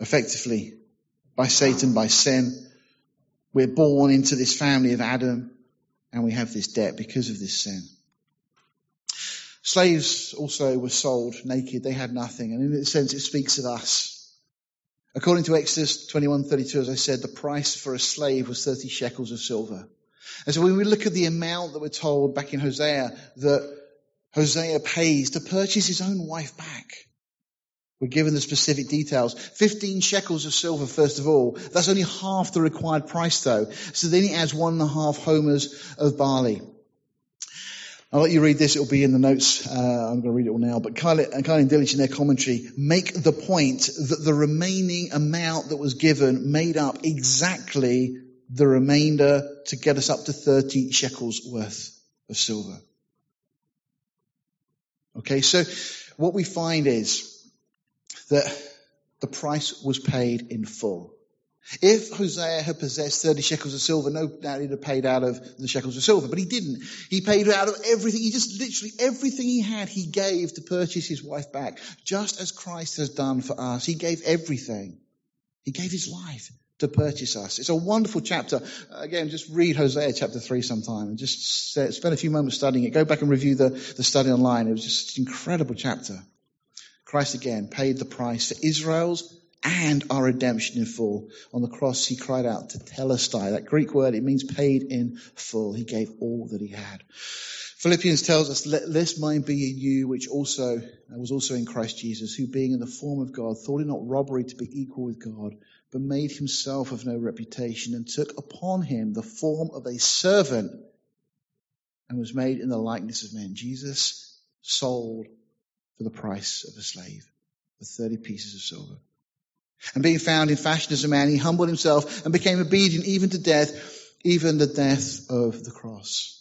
effectively by Satan, by sin. We're born into this family of Adam, and we have this debt because of this sin. Slaves also were sold naked. They had nothing. And in a sense, it speaks of us. According to Exodus 21:32, as I said, the price for a slave was 30 shekels of silver. And so when we look at the amount that we're told back in Hosea that Hosea pays to purchase his own wife back, we're given the specific details. 15 shekels of silver, first of all. That's only half the required price though. So then he adds one and a half homers of barley. I'll let you read this. It'll be in the notes. Uh, I'm going to read it all now. But Keil and Delitzsch in their commentary make the point that the remaining amount that was given made up exactly the remainder to get us up to 30 shekels worth of silver. Okay, so what we find is that the price was paid in full. If Hosea had possessed 30 shekels of silver, no doubt he'd have paid out of the shekels of silver, but he didn't. He paid out of everything. He just literally everything he had, he gave to purchase his wife back, just as Christ has done for us. He gave everything. He gave his life to purchase us. It's a wonderful chapter. Again, just read Hosea chapter 3 sometime and just spend a few moments studying it. Go back and review the, the study online. It was just an incredible chapter. Christ again paid the price for Israel's and our redemption in full. On the cross, he cried out tetelestai. That Greek word, it means paid in full. He gave all that he had. Philippians tells us, let this mind be in you, which also was also in Christ Jesus, who being in the form of God, thought it not robbery to be equal with God, but made himself of no reputation and took upon him the form of a servant and was made in the likeness of men. Jesus sold for the price of a slave, for 30 pieces of silver. And being found in fashion as a man, he humbled himself and became obedient even to death, even the death of the cross.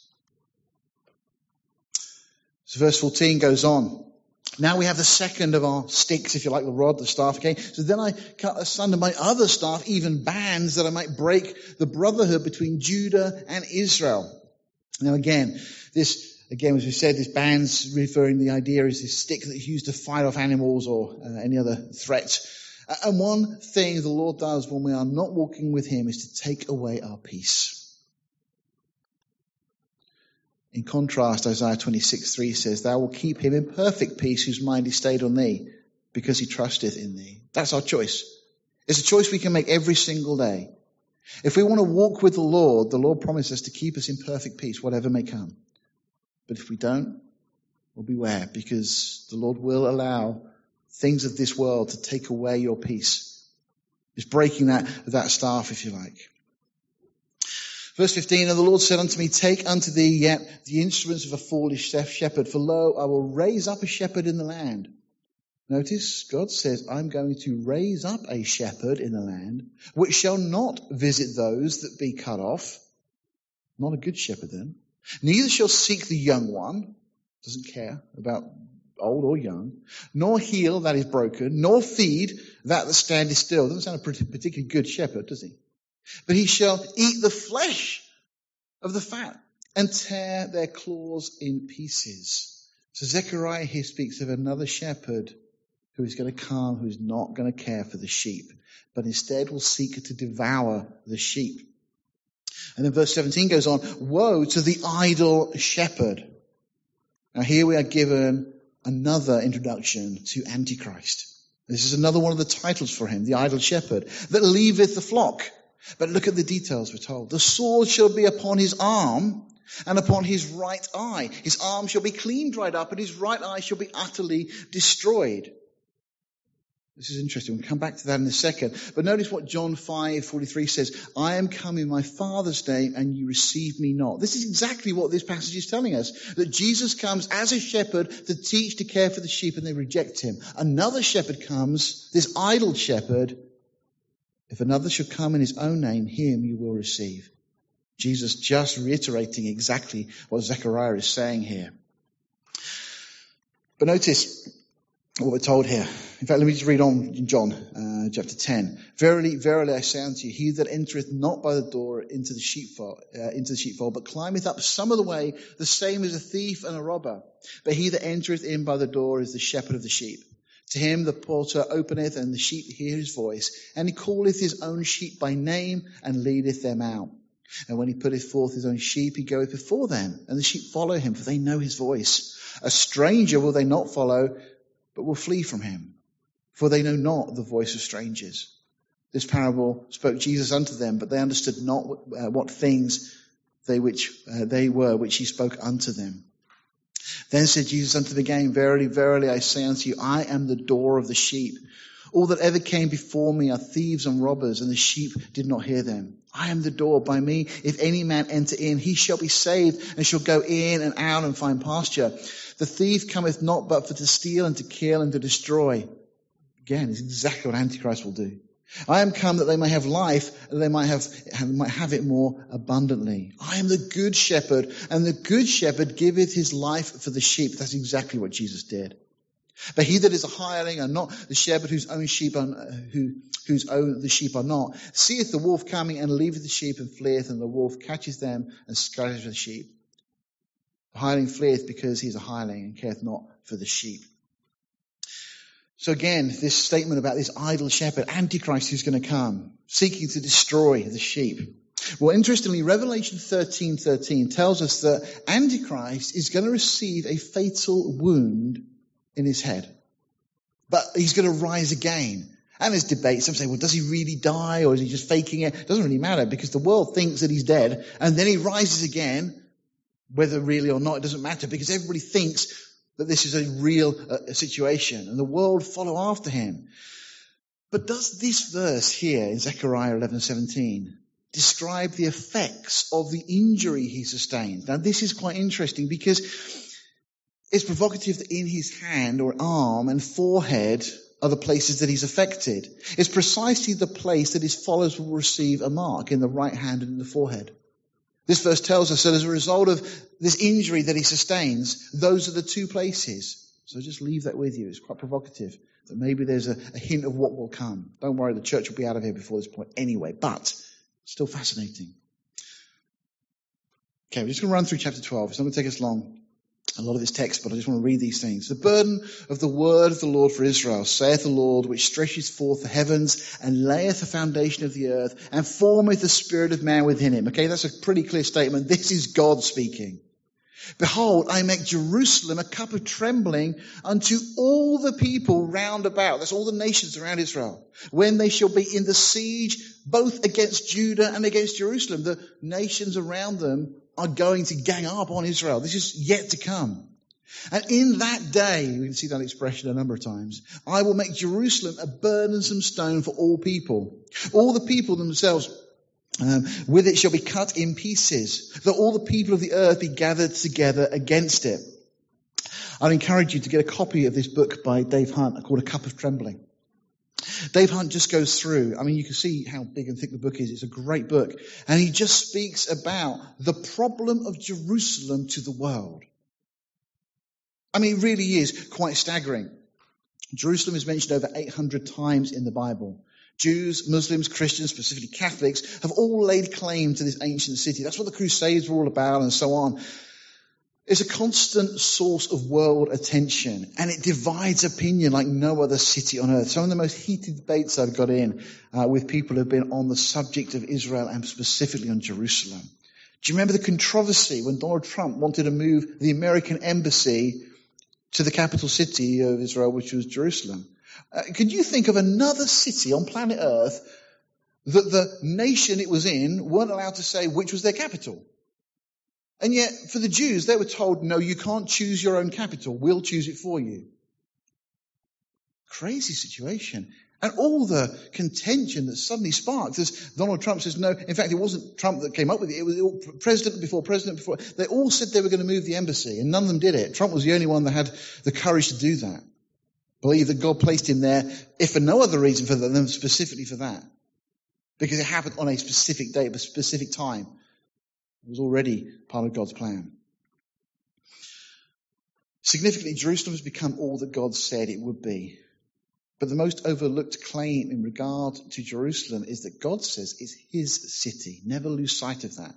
So verse 14 goes on. Now we have the second of our sticks, if you like, the rod, the staff, okay? So then I cut asunder my other staff, even bands, that I might break the brotherhood between Judah and Israel. Now again, this, again, as we said, this bands referring, the idea is this stick that's used to fight off animals or uh, any other threat. And one thing the Lord does when we are not walking with Him is to take away our peace. In contrast, Isaiah 26, 3 says, Thou will keep him in perfect peace whose mind is stayed on thee, because he trusteth in thee. That's our choice. It's a choice we can make every single day. If we want to walk with the Lord, the Lord promises to keep us in perfect peace, whatever may come. But if we don't, well, beware, because the Lord will allow things of this world to take away your peace. It's breaking that, that staff, if you like. Verse 15, and the Lord said unto me, take unto thee yet the instruments of a foolish shepherd, for lo, I will raise up a shepherd in the land. Notice, God says, I'm going to raise up a shepherd in the land, which shall not visit those that be cut off. Not a good shepherd then. Neither shall seek the young one, doesn't care about old or young, nor heal that is broken, nor feed that that standeth still. Doesn't sound a particularly good shepherd, does he? But he shall eat the flesh of the fat and tear their claws in pieces. So Zechariah here speaks of another shepherd who is going to come, who is not going to care for the sheep, but instead will seek to devour the sheep. And then verse 17 goes on, woe to the idol shepherd. Now here we are given another introduction to Antichrist. This is another one of the titles for him, the idle shepherd, that leaveth the flock. But look at the details we're told. The sword shall be upon his arm and upon his right eye. His arm shall be clean dried up and his right eye shall be utterly destroyed. This is interesting. We'll come back to that in a second. But notice what John 5, 43 says. I am come in my Father's name and you receive me not. This is exactly what this passage is telling us. That Jesus comes as a shepherd to teach, to care for the sheep and they reject him. Another shepherd comes, this idol shepherd. If another should come in his own name, him you will receive. Jesus just reiterating exactly what Zechariah is saying here. But notice, what we're told here. In fact, let me just read on in John uh, chapter 10. Verily, verily, I say unto you, he that entereth not by the door into the sheepfold, uh, into the sheepfold, but climbeth up some other way, the same is a thief and a robber. But he that entereth in by the door is the shepherd of the sheep. To him the porter openeth, and the sheep hear his voice, and he calleth his own sheep by name, and leadeth them out. And when he putteth forth his own sheep, he goeth before them, and the sheep follow him, for they know his voice. A stranger will they not follow, but will flee from him, for they know not the voice of strangers. This parable spoke Jesus unto them, but they understood not what, uh, what things they which uh, they were which he spoke unto them. Then said Jesus unto them again, Verily, verily, I say unto you, I am the door of the sheep. All that ever came before me are thieves and robbers, and the sheep did not hear them. I am the door. By me, if any man enter in, he shall be saved, and shall go in and out and find pasture. The thief cometh not but for to steal and to kill and to destroy. Again, it's exactly what Antichrist will do. I am come that they may have life, and they might have, might have it more abundantly. I am the good shepherd, and the good shepherd giveth his life for the sheep. That's exactly what Jesus did. But he that is a hireling and not the shepherd whose own sheep are, who, whose own the sheep are not, seeth the wolf coming and leaveth the sheep and fleeth, and the wolf catches them and scatters the sheep. The hireling fleeth because he is a hireling and careth not for the sheep. So again, this statement about this idol shepherd, Antichrist who's going to come, seeking to destroy the sheep. Well, interestingly, Revelation 13, 13 tells us that Antichrist is going to receive a fatal wound in his head. But he's going to rise again. And there's debate. Some say, well, does he really die or is he just faking it? Doesn't really matter because the world thinks that he's dead and then he rises again. Whether really or not, it doesn't matter because everybody thinks that this is a real uh, situation and the world follow after him. But does this verse here in Zechariah 11:17 describe the effects of the injury he sustained? Now this is quite interesting because it's provocative that in his hand or arm and forehead are the places that he's affected. It's precisely the place that his followers will receive a mark in the right hand and in the forehead. This verse tells us that as a result of this injury that he sustains, those are the two places. So just leave that with you. It's quite provocative that maybe there's a, a hint of what will come. Don't worry, the church will be out of here before this point anyway, but still fascinating. Okay, we're just going to run through chapter 12. It's not going to take us long a lot of this text, but I just want to read these things. The burden of the word of the Lord for Israel, saith the Lord, which stretches forth the heavens and layeth the foundation of the earth and formeth the spirit of man within him. Okay, that's a pretty clear statement. This is God speaking. Behold, I make Jerusalem a cup of trembling unto all the people round about. That's all the nations around Israel. When they shall be in the siege, both against Judah and against Jerusalem. The nations around them are going to gang up on Israel. This is yet to come. And in that day, we can see that expression a number of times, I will make Jerusalem a burdensome stone for all people. All the people themselves um, with it shall be cut in pieces, that all the people of the earth be gathered together against it. I'd encourage you to get a copy of this book by Dave Hunt called A Cup of Trembling. Dave Hunt just goes through, I mean, you can see how big and thick the book is. It's a great book. And he just speaks about the problem of Jerusalem to the world. I mean, it really is quite staggering. Jerusalem is mentioned over 800 times in the Bible. Jews, Muslims, Christians, specifically Catholics, have all laid claim to this ancient city. That's what the Crusades were all about and so on. Is a constant source of world attention and it divides opinion like no other city on earth. Some of the most heated debates I've got in uh, with people have been on the subject of Israel and specifically on Jerusalem. Do you remember the controversy when Donald Trump wanted to move the American embassy to the capital city of Israel, which was Jerusalem? Uh, could you think of another city on planet earth that the nation it was in weren't allowed to say which was their capital? And yet, for the Jews, they were told, no, you can't choose your own capital. We'll choose it for you. Crazy situation. And all the contention that suddenly sparked as Donald Trump says, no, in fact, it wasn't Trump that came up with it. It was all president before president before. They all said they were going to move the embassy and none of them did it. Trump was the only one that had the courage to do that. Believe that God placed him there, if for no other reason for them, specifically for that. Because it happened on a specific date, a specific time. It was already part of God's plan. Significantly, Jerusalem has become all that God said it would be. But the most overlooked claim in regard to Jerusalem is that God says it's his city. Never lose sight of that.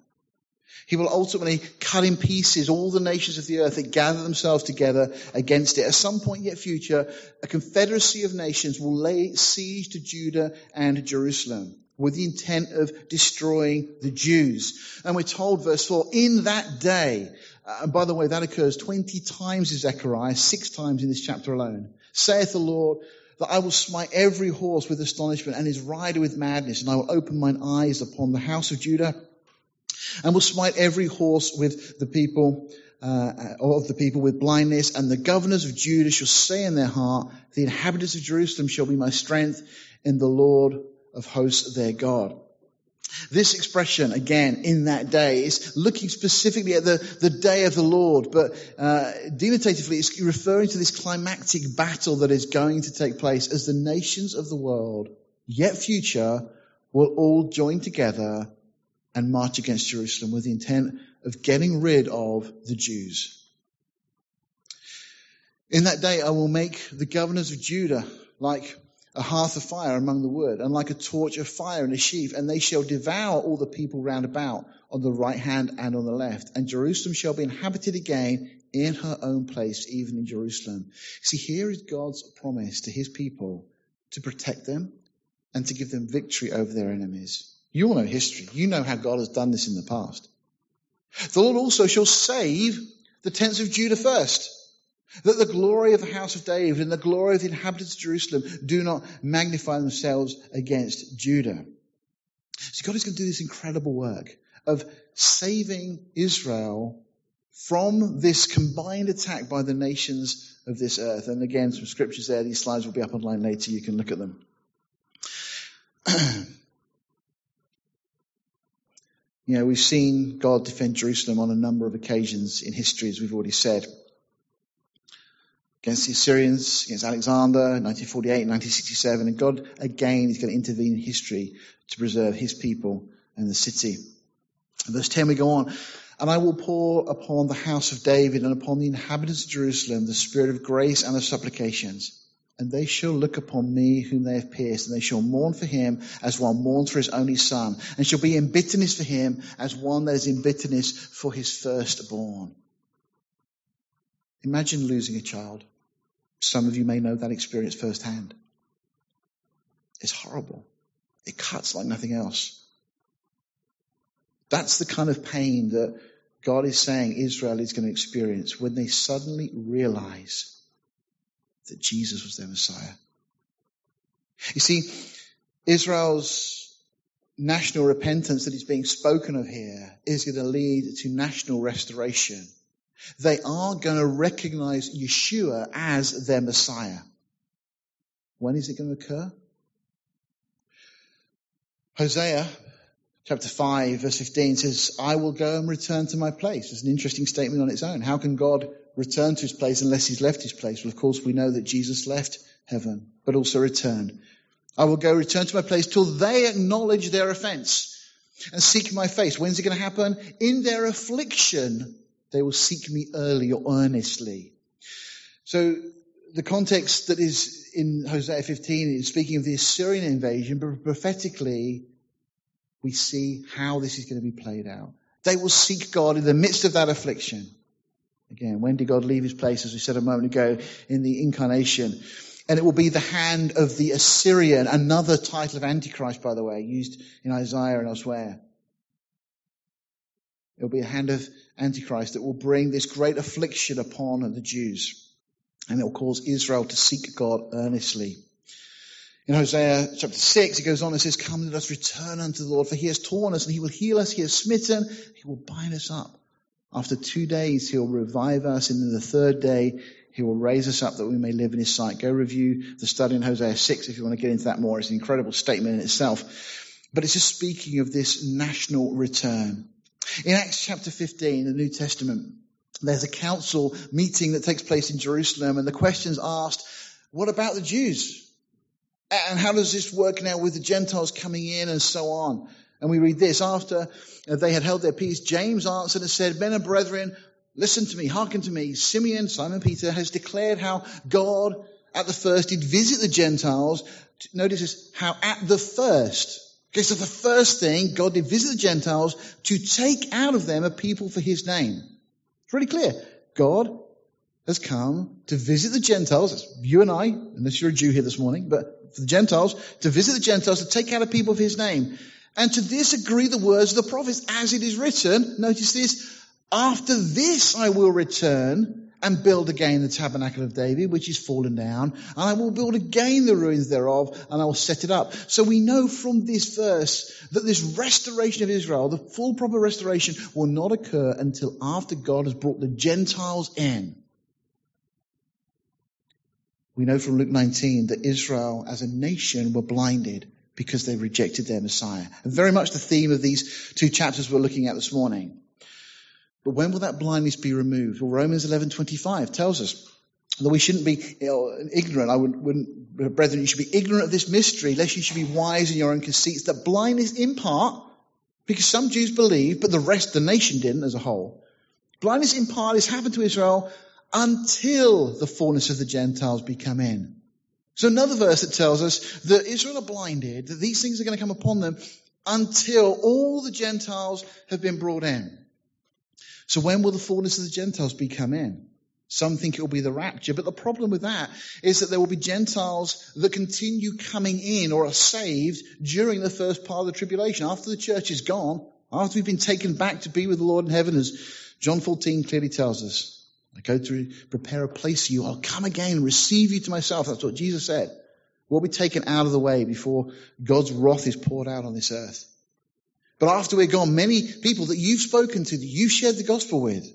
He will ultimately cut in pieces all the nations of the earth that gather themselves together against it. At some point yet future, a confederacy of nations will lay siege to Judah and Jerusalem with the intent of destroying the Jews. And we're told, verse 4, in that day, uh, and by the way, that occurs 20 times in Zechariah, six times in this chapter alone, saith the Lord, that I will smite every horse with astonishment and his rider with madness, and I will open mine eyes upon the house of Judah, and will smite every horse with the people, uh, of the people with blindness, and the governors of Judah shall say in their heart, the inhabitants of Jerusalem shall be my strength in the Lord of hosts their God. This expression, again, in that day, is looking specifically at the, the day of the Lord, but uh, denotatively, it's referring to this climactic battle that is going to take place as the nations of the world, yet future, will all join together and march against Jerusalem with the intent of getting rid of the Jews. In that day, I will make the governors of Judah like a hearth of fire among the wood, and like a torch of fire in a sheaf, and they shall devour all the people round about on the right hand and on the left. And Jerusalem shall be inhabited again in her own place, even in Jerusalem. See, here is God's promise to his people to protect them and to give them victory over their enemies. You all know history. You know how God has done this in the past. The Lord also shall save the tents of Judah first that the glory of the house of David and the glory of the inhabitants of Jerusalem do not magnify themselves against Judah. So God is going to do this incredible work of saving Israel from this combined attack by the nations of this earth. And again, some scriptures there. These slides will be up online later. You can look at them. you know, we've seen God defend Jerusalem on a number of occasions in history, as we've already said against the Assyrians, against Alexander, 1948, 1967, and God again is going to intervene in history to preserve his people and the city. verse 10 we go on, and I will pour upon the house of David and upon the inhabitants of Jerusalem the spirit of grace and of supplications. And they shall look upon me whom they have pierced, and they shall mourn for him as one mourns for his only son, and shall be in bitterness for him as one that is in bitterness for his firstborn. Imagine losing a child. Some of you may know that experience firsthand. It's horrible. It cuts like nothing else. That's the kind of pain that God is saying Israel is going to experience when they suddenly realize that Jesus was their Messiah. You see, Israel's national repentance that is being spoken of here is going to lead to national restoration they are going to recognize Yeshua as their Messiah. When is it going to occur? Hosea chapter 5 verse 15 says, I will go and return to my place. It's an interesting statement on its own. How can God return to his place unless he's left his place? Well, of course, we know that Jesus left heaven, but also returned. I will go return to my place till they acknowledge their offense and seek my face. When's it going to happen? In their affliction, they will seek me early or earnestly. So the context that is in Hosea 15 is speaking of the Assyrian invasion, but prophetically, we see how this is going to be played out. They will seek God in the midst of that affliction, Again, when did God leave his place, as we said a moment ago, in the incarnation? And it will be the hand of the Assyrian, another title of Antichrist, by the way, used in Isaiah and elsewhere. It will be a hand of Antichrist that will bring this great affliction upon the Jews. And it will cause Israel to seek God earnestly. In Hosea chapter 6, he goes on and says, Come, let us return unto the Lord, for he has torn us and he will heal us. He has smitten, he will bind us up. After two days, he'll revive us, and then the third day, he will raise us up that we may live in his sight. Go review the study in Hosea 6 if you want to get into that more. It's an incredible statement in itself. But it's just speaking of this national return. In Acts chapter 15, the New Testament, there's a council meeting that takes place in Jerusalem, and the question's asked, what about the Jews? And how does this work now with the Gentiles coming in and so on? And we read this after they had held their peace, James answered and said, Men and brethren, listen to me, hearken to me. Simeon, Simon Peter, has declared how God at the first did visit the Gentiles. Notice this, how at the first. Okay, so the first thing, God did visit the Gentiles to take out of them a people for his name. It's really clear. God has come to visit the Gentiles, it's you and I, unless you're a Jew here this morning, but for the Gentiles, to visit the Gentiles, to take out a people for his name. And to this agree the words of the prophets, as it is written. Notice this. After this I will return and build again the tabernacle of David, which is fallen down, and I will build again the ruins thereof, and I will set it up. So we know from this verse that this restoration of Israel, the full proper restoration, will not occur until after God has brought the Gentiles in. We know from Luke 19 that Israel as a nation were blinded because they rejected their Messiah. And very much the theme of these two chapters we're looking at this morning. But when will that blindness be removed? Well, Romans 11:25 tells us that we shouldn't be ignorant. I would, wouldn't, brethren, you should be ignorant of this mystery, lest you should be wise in your own conceits. That blindness, in part, because some Jews believe, but the rest, the nation didn't as a whole. Blindness, in part, has happened to Israel until the fullness of the Gentiles be come in. So another verse that tells us that Israel are blinded, that these things are going to come upon them until all the Gentiles have been brought in. So when will the fullness of the Gentiles be come in? Some think it will be the rapture, but the problem with that is that there will be Gentiles that continue coming in or are saved during the first part of the tribulation. After the church is gone, after we've been taken back to be with the Lord in heaven, as John 14 clearly tells us, I go to prepare a place for you. I'll come again and receive you to myself. That's what Jesus said. We'll be taken out of the way before God's wrath is poured out on this earth. But after we're gone, many people that you've spoken to, that you've shared the gospel with,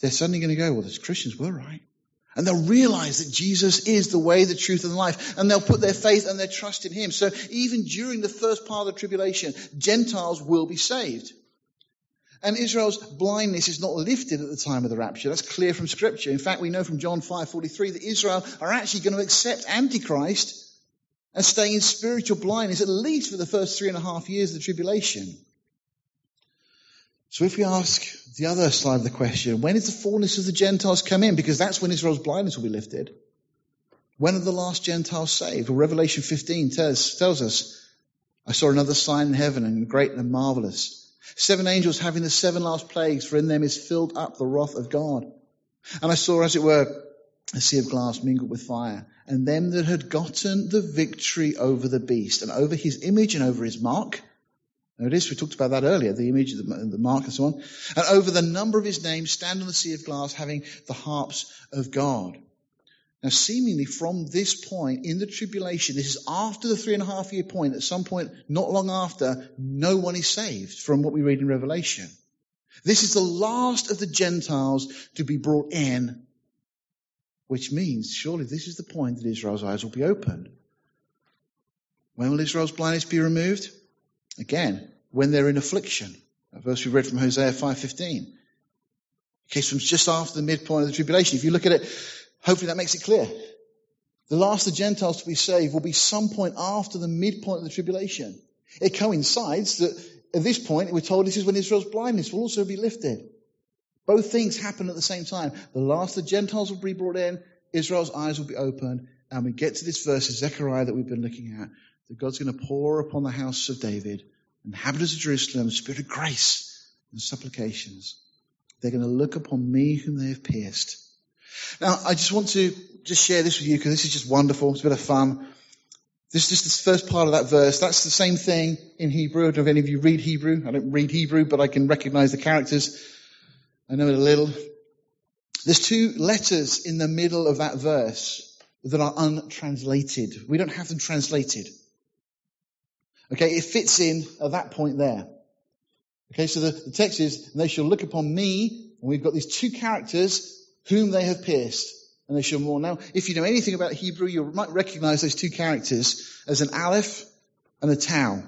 they're suddenly going to go, well, those Christians were right. And they'll realize that Jesus is the way, the truth, and the life. And they'll put their faith and their trust in Him. So even during the first part of the tribulation, Gentiles will be saved. And Israel's blindness is not lifted at the time of the rapture. That's clear from scripture. In fact, we know from John 5:43 that Israel are actually going to accept Antichrist and stay in spiritual blindness at least for the first three and a half years of the tribulation. So if we ask the other side of the question, when is the fullness of the Gentiles come in? Because that's when Israel's blindness will be lifted. When are the last Gentiles saved? Well, Revelation 15 tells, tells us, I saw another sign in heaven and great and marvelous Seven angels having the seven last plagues, for in them is filled up the wrath of God. And I saw, as it were, a sea of glass mingled with fire, and them that had gotten the victory over the beast, and over his image and over his mark. Notice, we talked about that earlier, the image, the, the mark and so on. And over the number of his name, stand on the sea of glass, having the harps of God. Now, seemingly from this point in the tribulation, this is after the three and a half year point, at some point not long after, no one is saved from what we read in Revelation. This is the last of the Gentiles to be brought in, which means surely this is the point that Israel's eyes will be opened. When will Israel's blindness be removed? Again, when they're in affliction. A verse we read from Hosea 5.15. Okay, so just after the midpoint of the tribulation. If you look at it Hopefully that makes it clear. The last of the Gentiles to be saved will be some point after the midpoint of the tribulation. It coincides that at this point, we're told this is when Israel's blindness will also be lifted. Both things happen at the same time. The last the Gentiles will be brought in, Israel's eyes will be opened, and we get to this verse of Zechariah that we've been looking at, that God's going to pour upon the house of David, inhabitants of Jerusalem, a spirit of grace and supplications. They're going to look upon me whom they have pierced. Now, I just want to just share this with you because this is just wonderful. It's a bit of fun. This is just this first part of that verse. That's the same thing in Hebrew. I don't know if any of you read Hebrew. I don't read Hebrew, but I can recognize the characters. I know it a little. There's two letters in the middle of that verse that are untranslated. We don't have them translated. Okay, it fits in at that point there. Okay, so the, the text is, and they shall look upon me, and we've got these two characters, whom they have pierced and they shall mourn. Now, if you know anything about Hebrew, you might recognize those two characters as an aleph and a tau.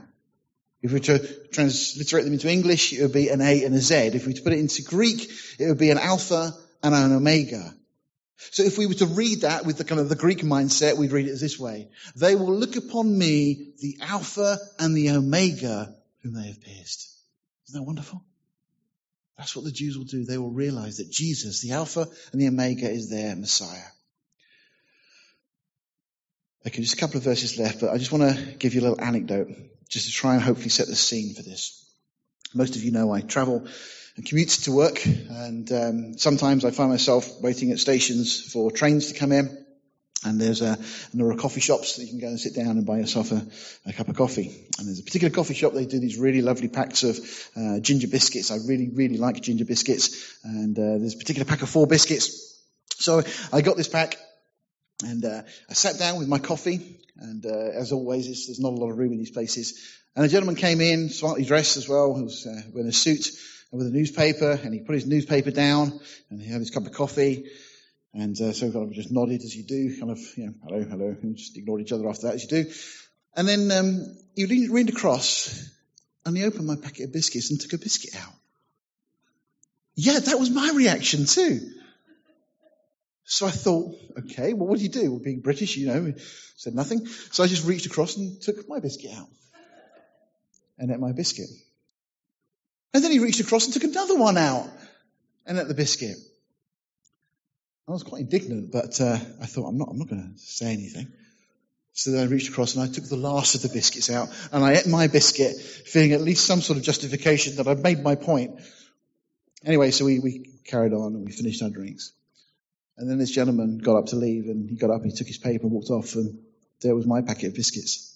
If we were to transliterate them into English, it would be an A and a Z. If we were to put it into Greek, it would be an alpha and an omega. So if we were to read that with the kind of the Greek mindset, we'd read it this way. They will look upon me, the alpha and the omega, whom they have pierced. Isn't that wonderful? That's what the Jews will do. They will realize that Jesus, the Alpha and the Omega, is their Messiah. Okay, just a couple of verses left, but I just want to give you a little anecdote just to try and hopefully set the scene for this. Most of you know I travel and commute to work, and um, sometimes I find myself waiting at stations for trains to come in. And there's a, there are coffee shops that you can go and sit down and buy yourself a, a, cup of coffee. And there's a particular coffee shop, they do these really lovely packs of uh, ginger biscuits. I really, really like ginger biscuits. And uh, there's a particular pack of four biscuits. So I got this pack and uh, I sat down with my coffee. And uh, as always, there's not a lot of room in these places. And a gentleman came in, smartly dressed as well, he was uh, wearing a suit and with a newspaper. And he put his newspaper down and he had his cup of coffee. And uh, so kind of just nodded as you do, kind of, you know, hello, hello, and just ignored each other after that as you do. And then um, he leaned across and he opened my packet of biscuits and took a biscuit out. Yeah, that was my reaction too. So I thought, okay, well, what do you do? Well, being British, you know, said nothing. So I just reached across and took my biscuit out and ate my biscuit. And then he reached across and took another one out and ate the biscuit. I was quite indignant, but uh, I thought, I'm not, I'm not going to say anything. So then I reached across and I took the last of the biscuits out and I ate my biscuit, feeling at least some sort of justification that I'd made my point. Anyway, so we, we carried on and we finished our drinks. And then this gentleman got up to leave and he got up he took his paper and walked off and there was my packet of biscuits.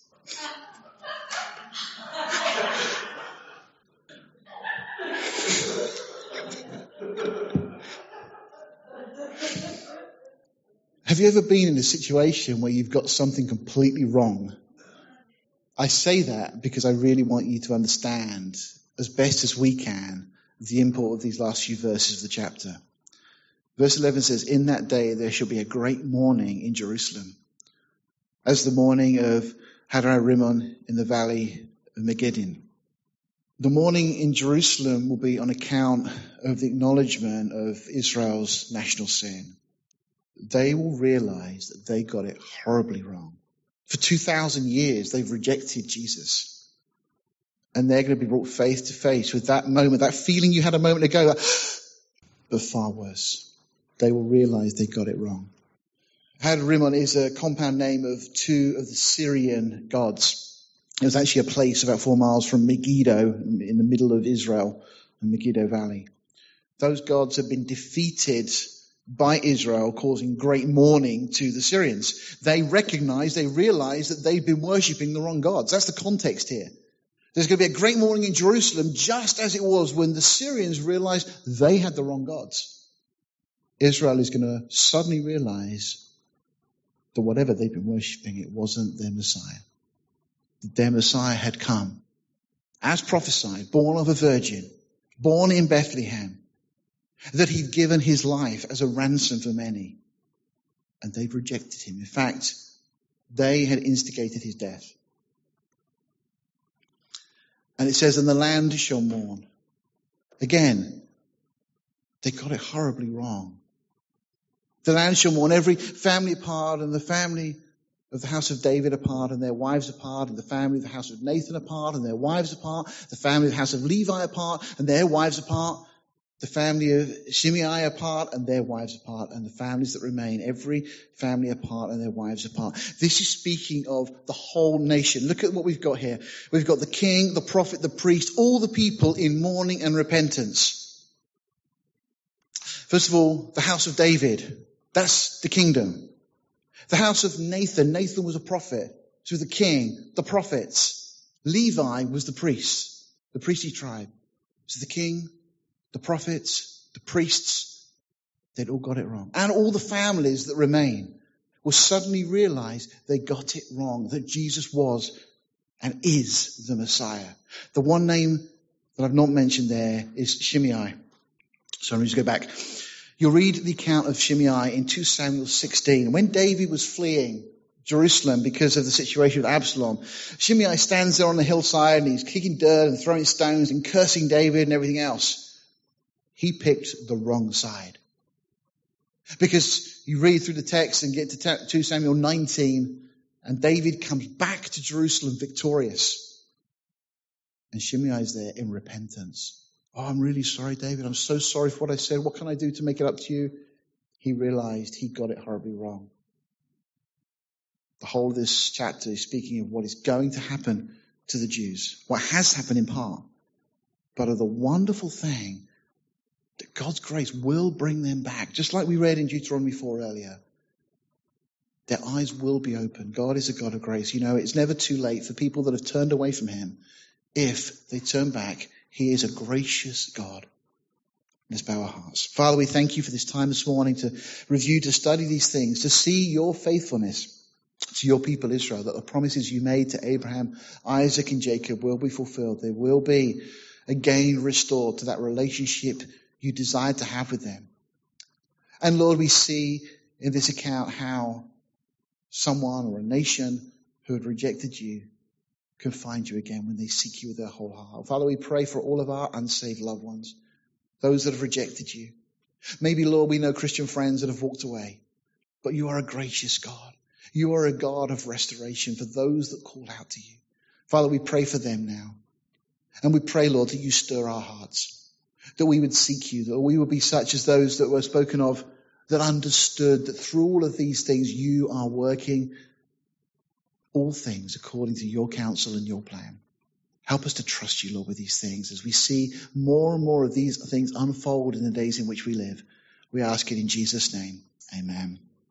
Have you ever been in a situation where you've got something completely wrong? I say that because I really want you to understand, as best as we can, the import of these last few verses of the chapter. Verse 11 says, In that day there shall be a great mourning in Jerusalem, as the mourning of Hadar in the valley of Megiddon. The mourning in Jerusalem will be on account of the acknowledgement of Israel's national sin they will realize that they got it horribly wrong. For 2,000 years, they've rejected Jesus. And they're going to be brought face to face with that moment, that feeling you had a moment ago, but far worse. They will realize they got it wrong. Hadar Rimmon is a compound name of two of the Syrian gods. It was actually a place about four miles from Megiddo in the middle of Israel, the Megiddo Valley. Those gods have been defeated by Israel, causing great mourning to the Syrians. They recognize, they realize that they've been worshipping the wrong gods. That's the context here. There's going to be a great mourning in Jerusalem, just as it was when the Syrians realized they had the wrong gods. Israel is going to suddenly realize that whatever they've been worshipping, it wasn't their Messiah. Their Messiah had come, as prophesied, born of a virgin, born in Bethlehem, that he'd given his life as a ransom for many. And they've rejected him. In fact, they had instigated his death. And it says, and the land shall mourn. Again, they got it horribly wrong. The land shall mourn, every family apart, and the family of the house of David apart, and their wives apart, and the family of the house of Nathan apart, and their wives apart, the family of the house of Levi apart, and their wives apart, the family of Shimei apart and their wives apart, and the families that remain, every family apart and their wives apart. This is speaking of the whole nation. Look at what we've got here. We've got the king, the prophet, the priest, all the people in mourning and repentance. First of all, the house of David. That's the kingdom. The house of Nathan. Nathan was a prophet. So the king, the prophets. Levi was the priest, the priestly tribe. So the king, the prophets, the priests, they'd all got it wrong. And all the families that remain will suddenly realize they got it wrong, that Jesus was and is the Messiah. The one name that I've not mentioned there is Shimei. So let me to go back. You'll read the account of Shimei in 2 Samuel 16. When David was fleeing Jerusalem because of the situation with Absalom, Shimei stands there on the hillside and he's kicking dirt and throwing stones and cursing David and everything else. He picked the wrong side. Because you read through the text and get to 2 Samuel 19 and David comes back to Jerusalem victorious. And Shimei is there in repentance. Oh, I'm really sorry, David. I'm so sorry for what I said. What can I do to make it up to you? He realized he got it horribly wrong. The whole of this chapter is speaking of what is going to happen to the Jews, what has happened in part, but of the wonderful thing that God's grace will bring them back, just like we read in Deuteronomy 4 earlier. Their eyes will be open. God is a God of grace. You know, it's never too late for people that have turned away from Him if they turn back he is a gracious God. Let's bow our hearts. Father, we thank you for this time this morning to review, to study these things, to see your faithfulness to your people Israel, that the promises you made to Abraham, Isaac, and Jacob will be fulfilled. They will be again restored to that relationship you desired to have with them. And Lord, we see in this account how someone or a nation who had rejected you can find you again when they seek you with their whole heart. Father, we pray for all of our unsaved loved ones, those that have rejected you. Maybe, Lord, we know Christian friends that have walked away, but you are a gracious God. You are a God of restoration for those that call out to you. Father, we pray for them now. And we pray, Lord, that you stir our hearts, that we would seek you, that we would be such as those that were spoken of, that understood that through all of these things you are working all things according to your counsel and your plan. Help us to trust you, Lord, with these things as we see more and more of these things unfold in the days in which we live. We ask it in Jesus' name. Amen.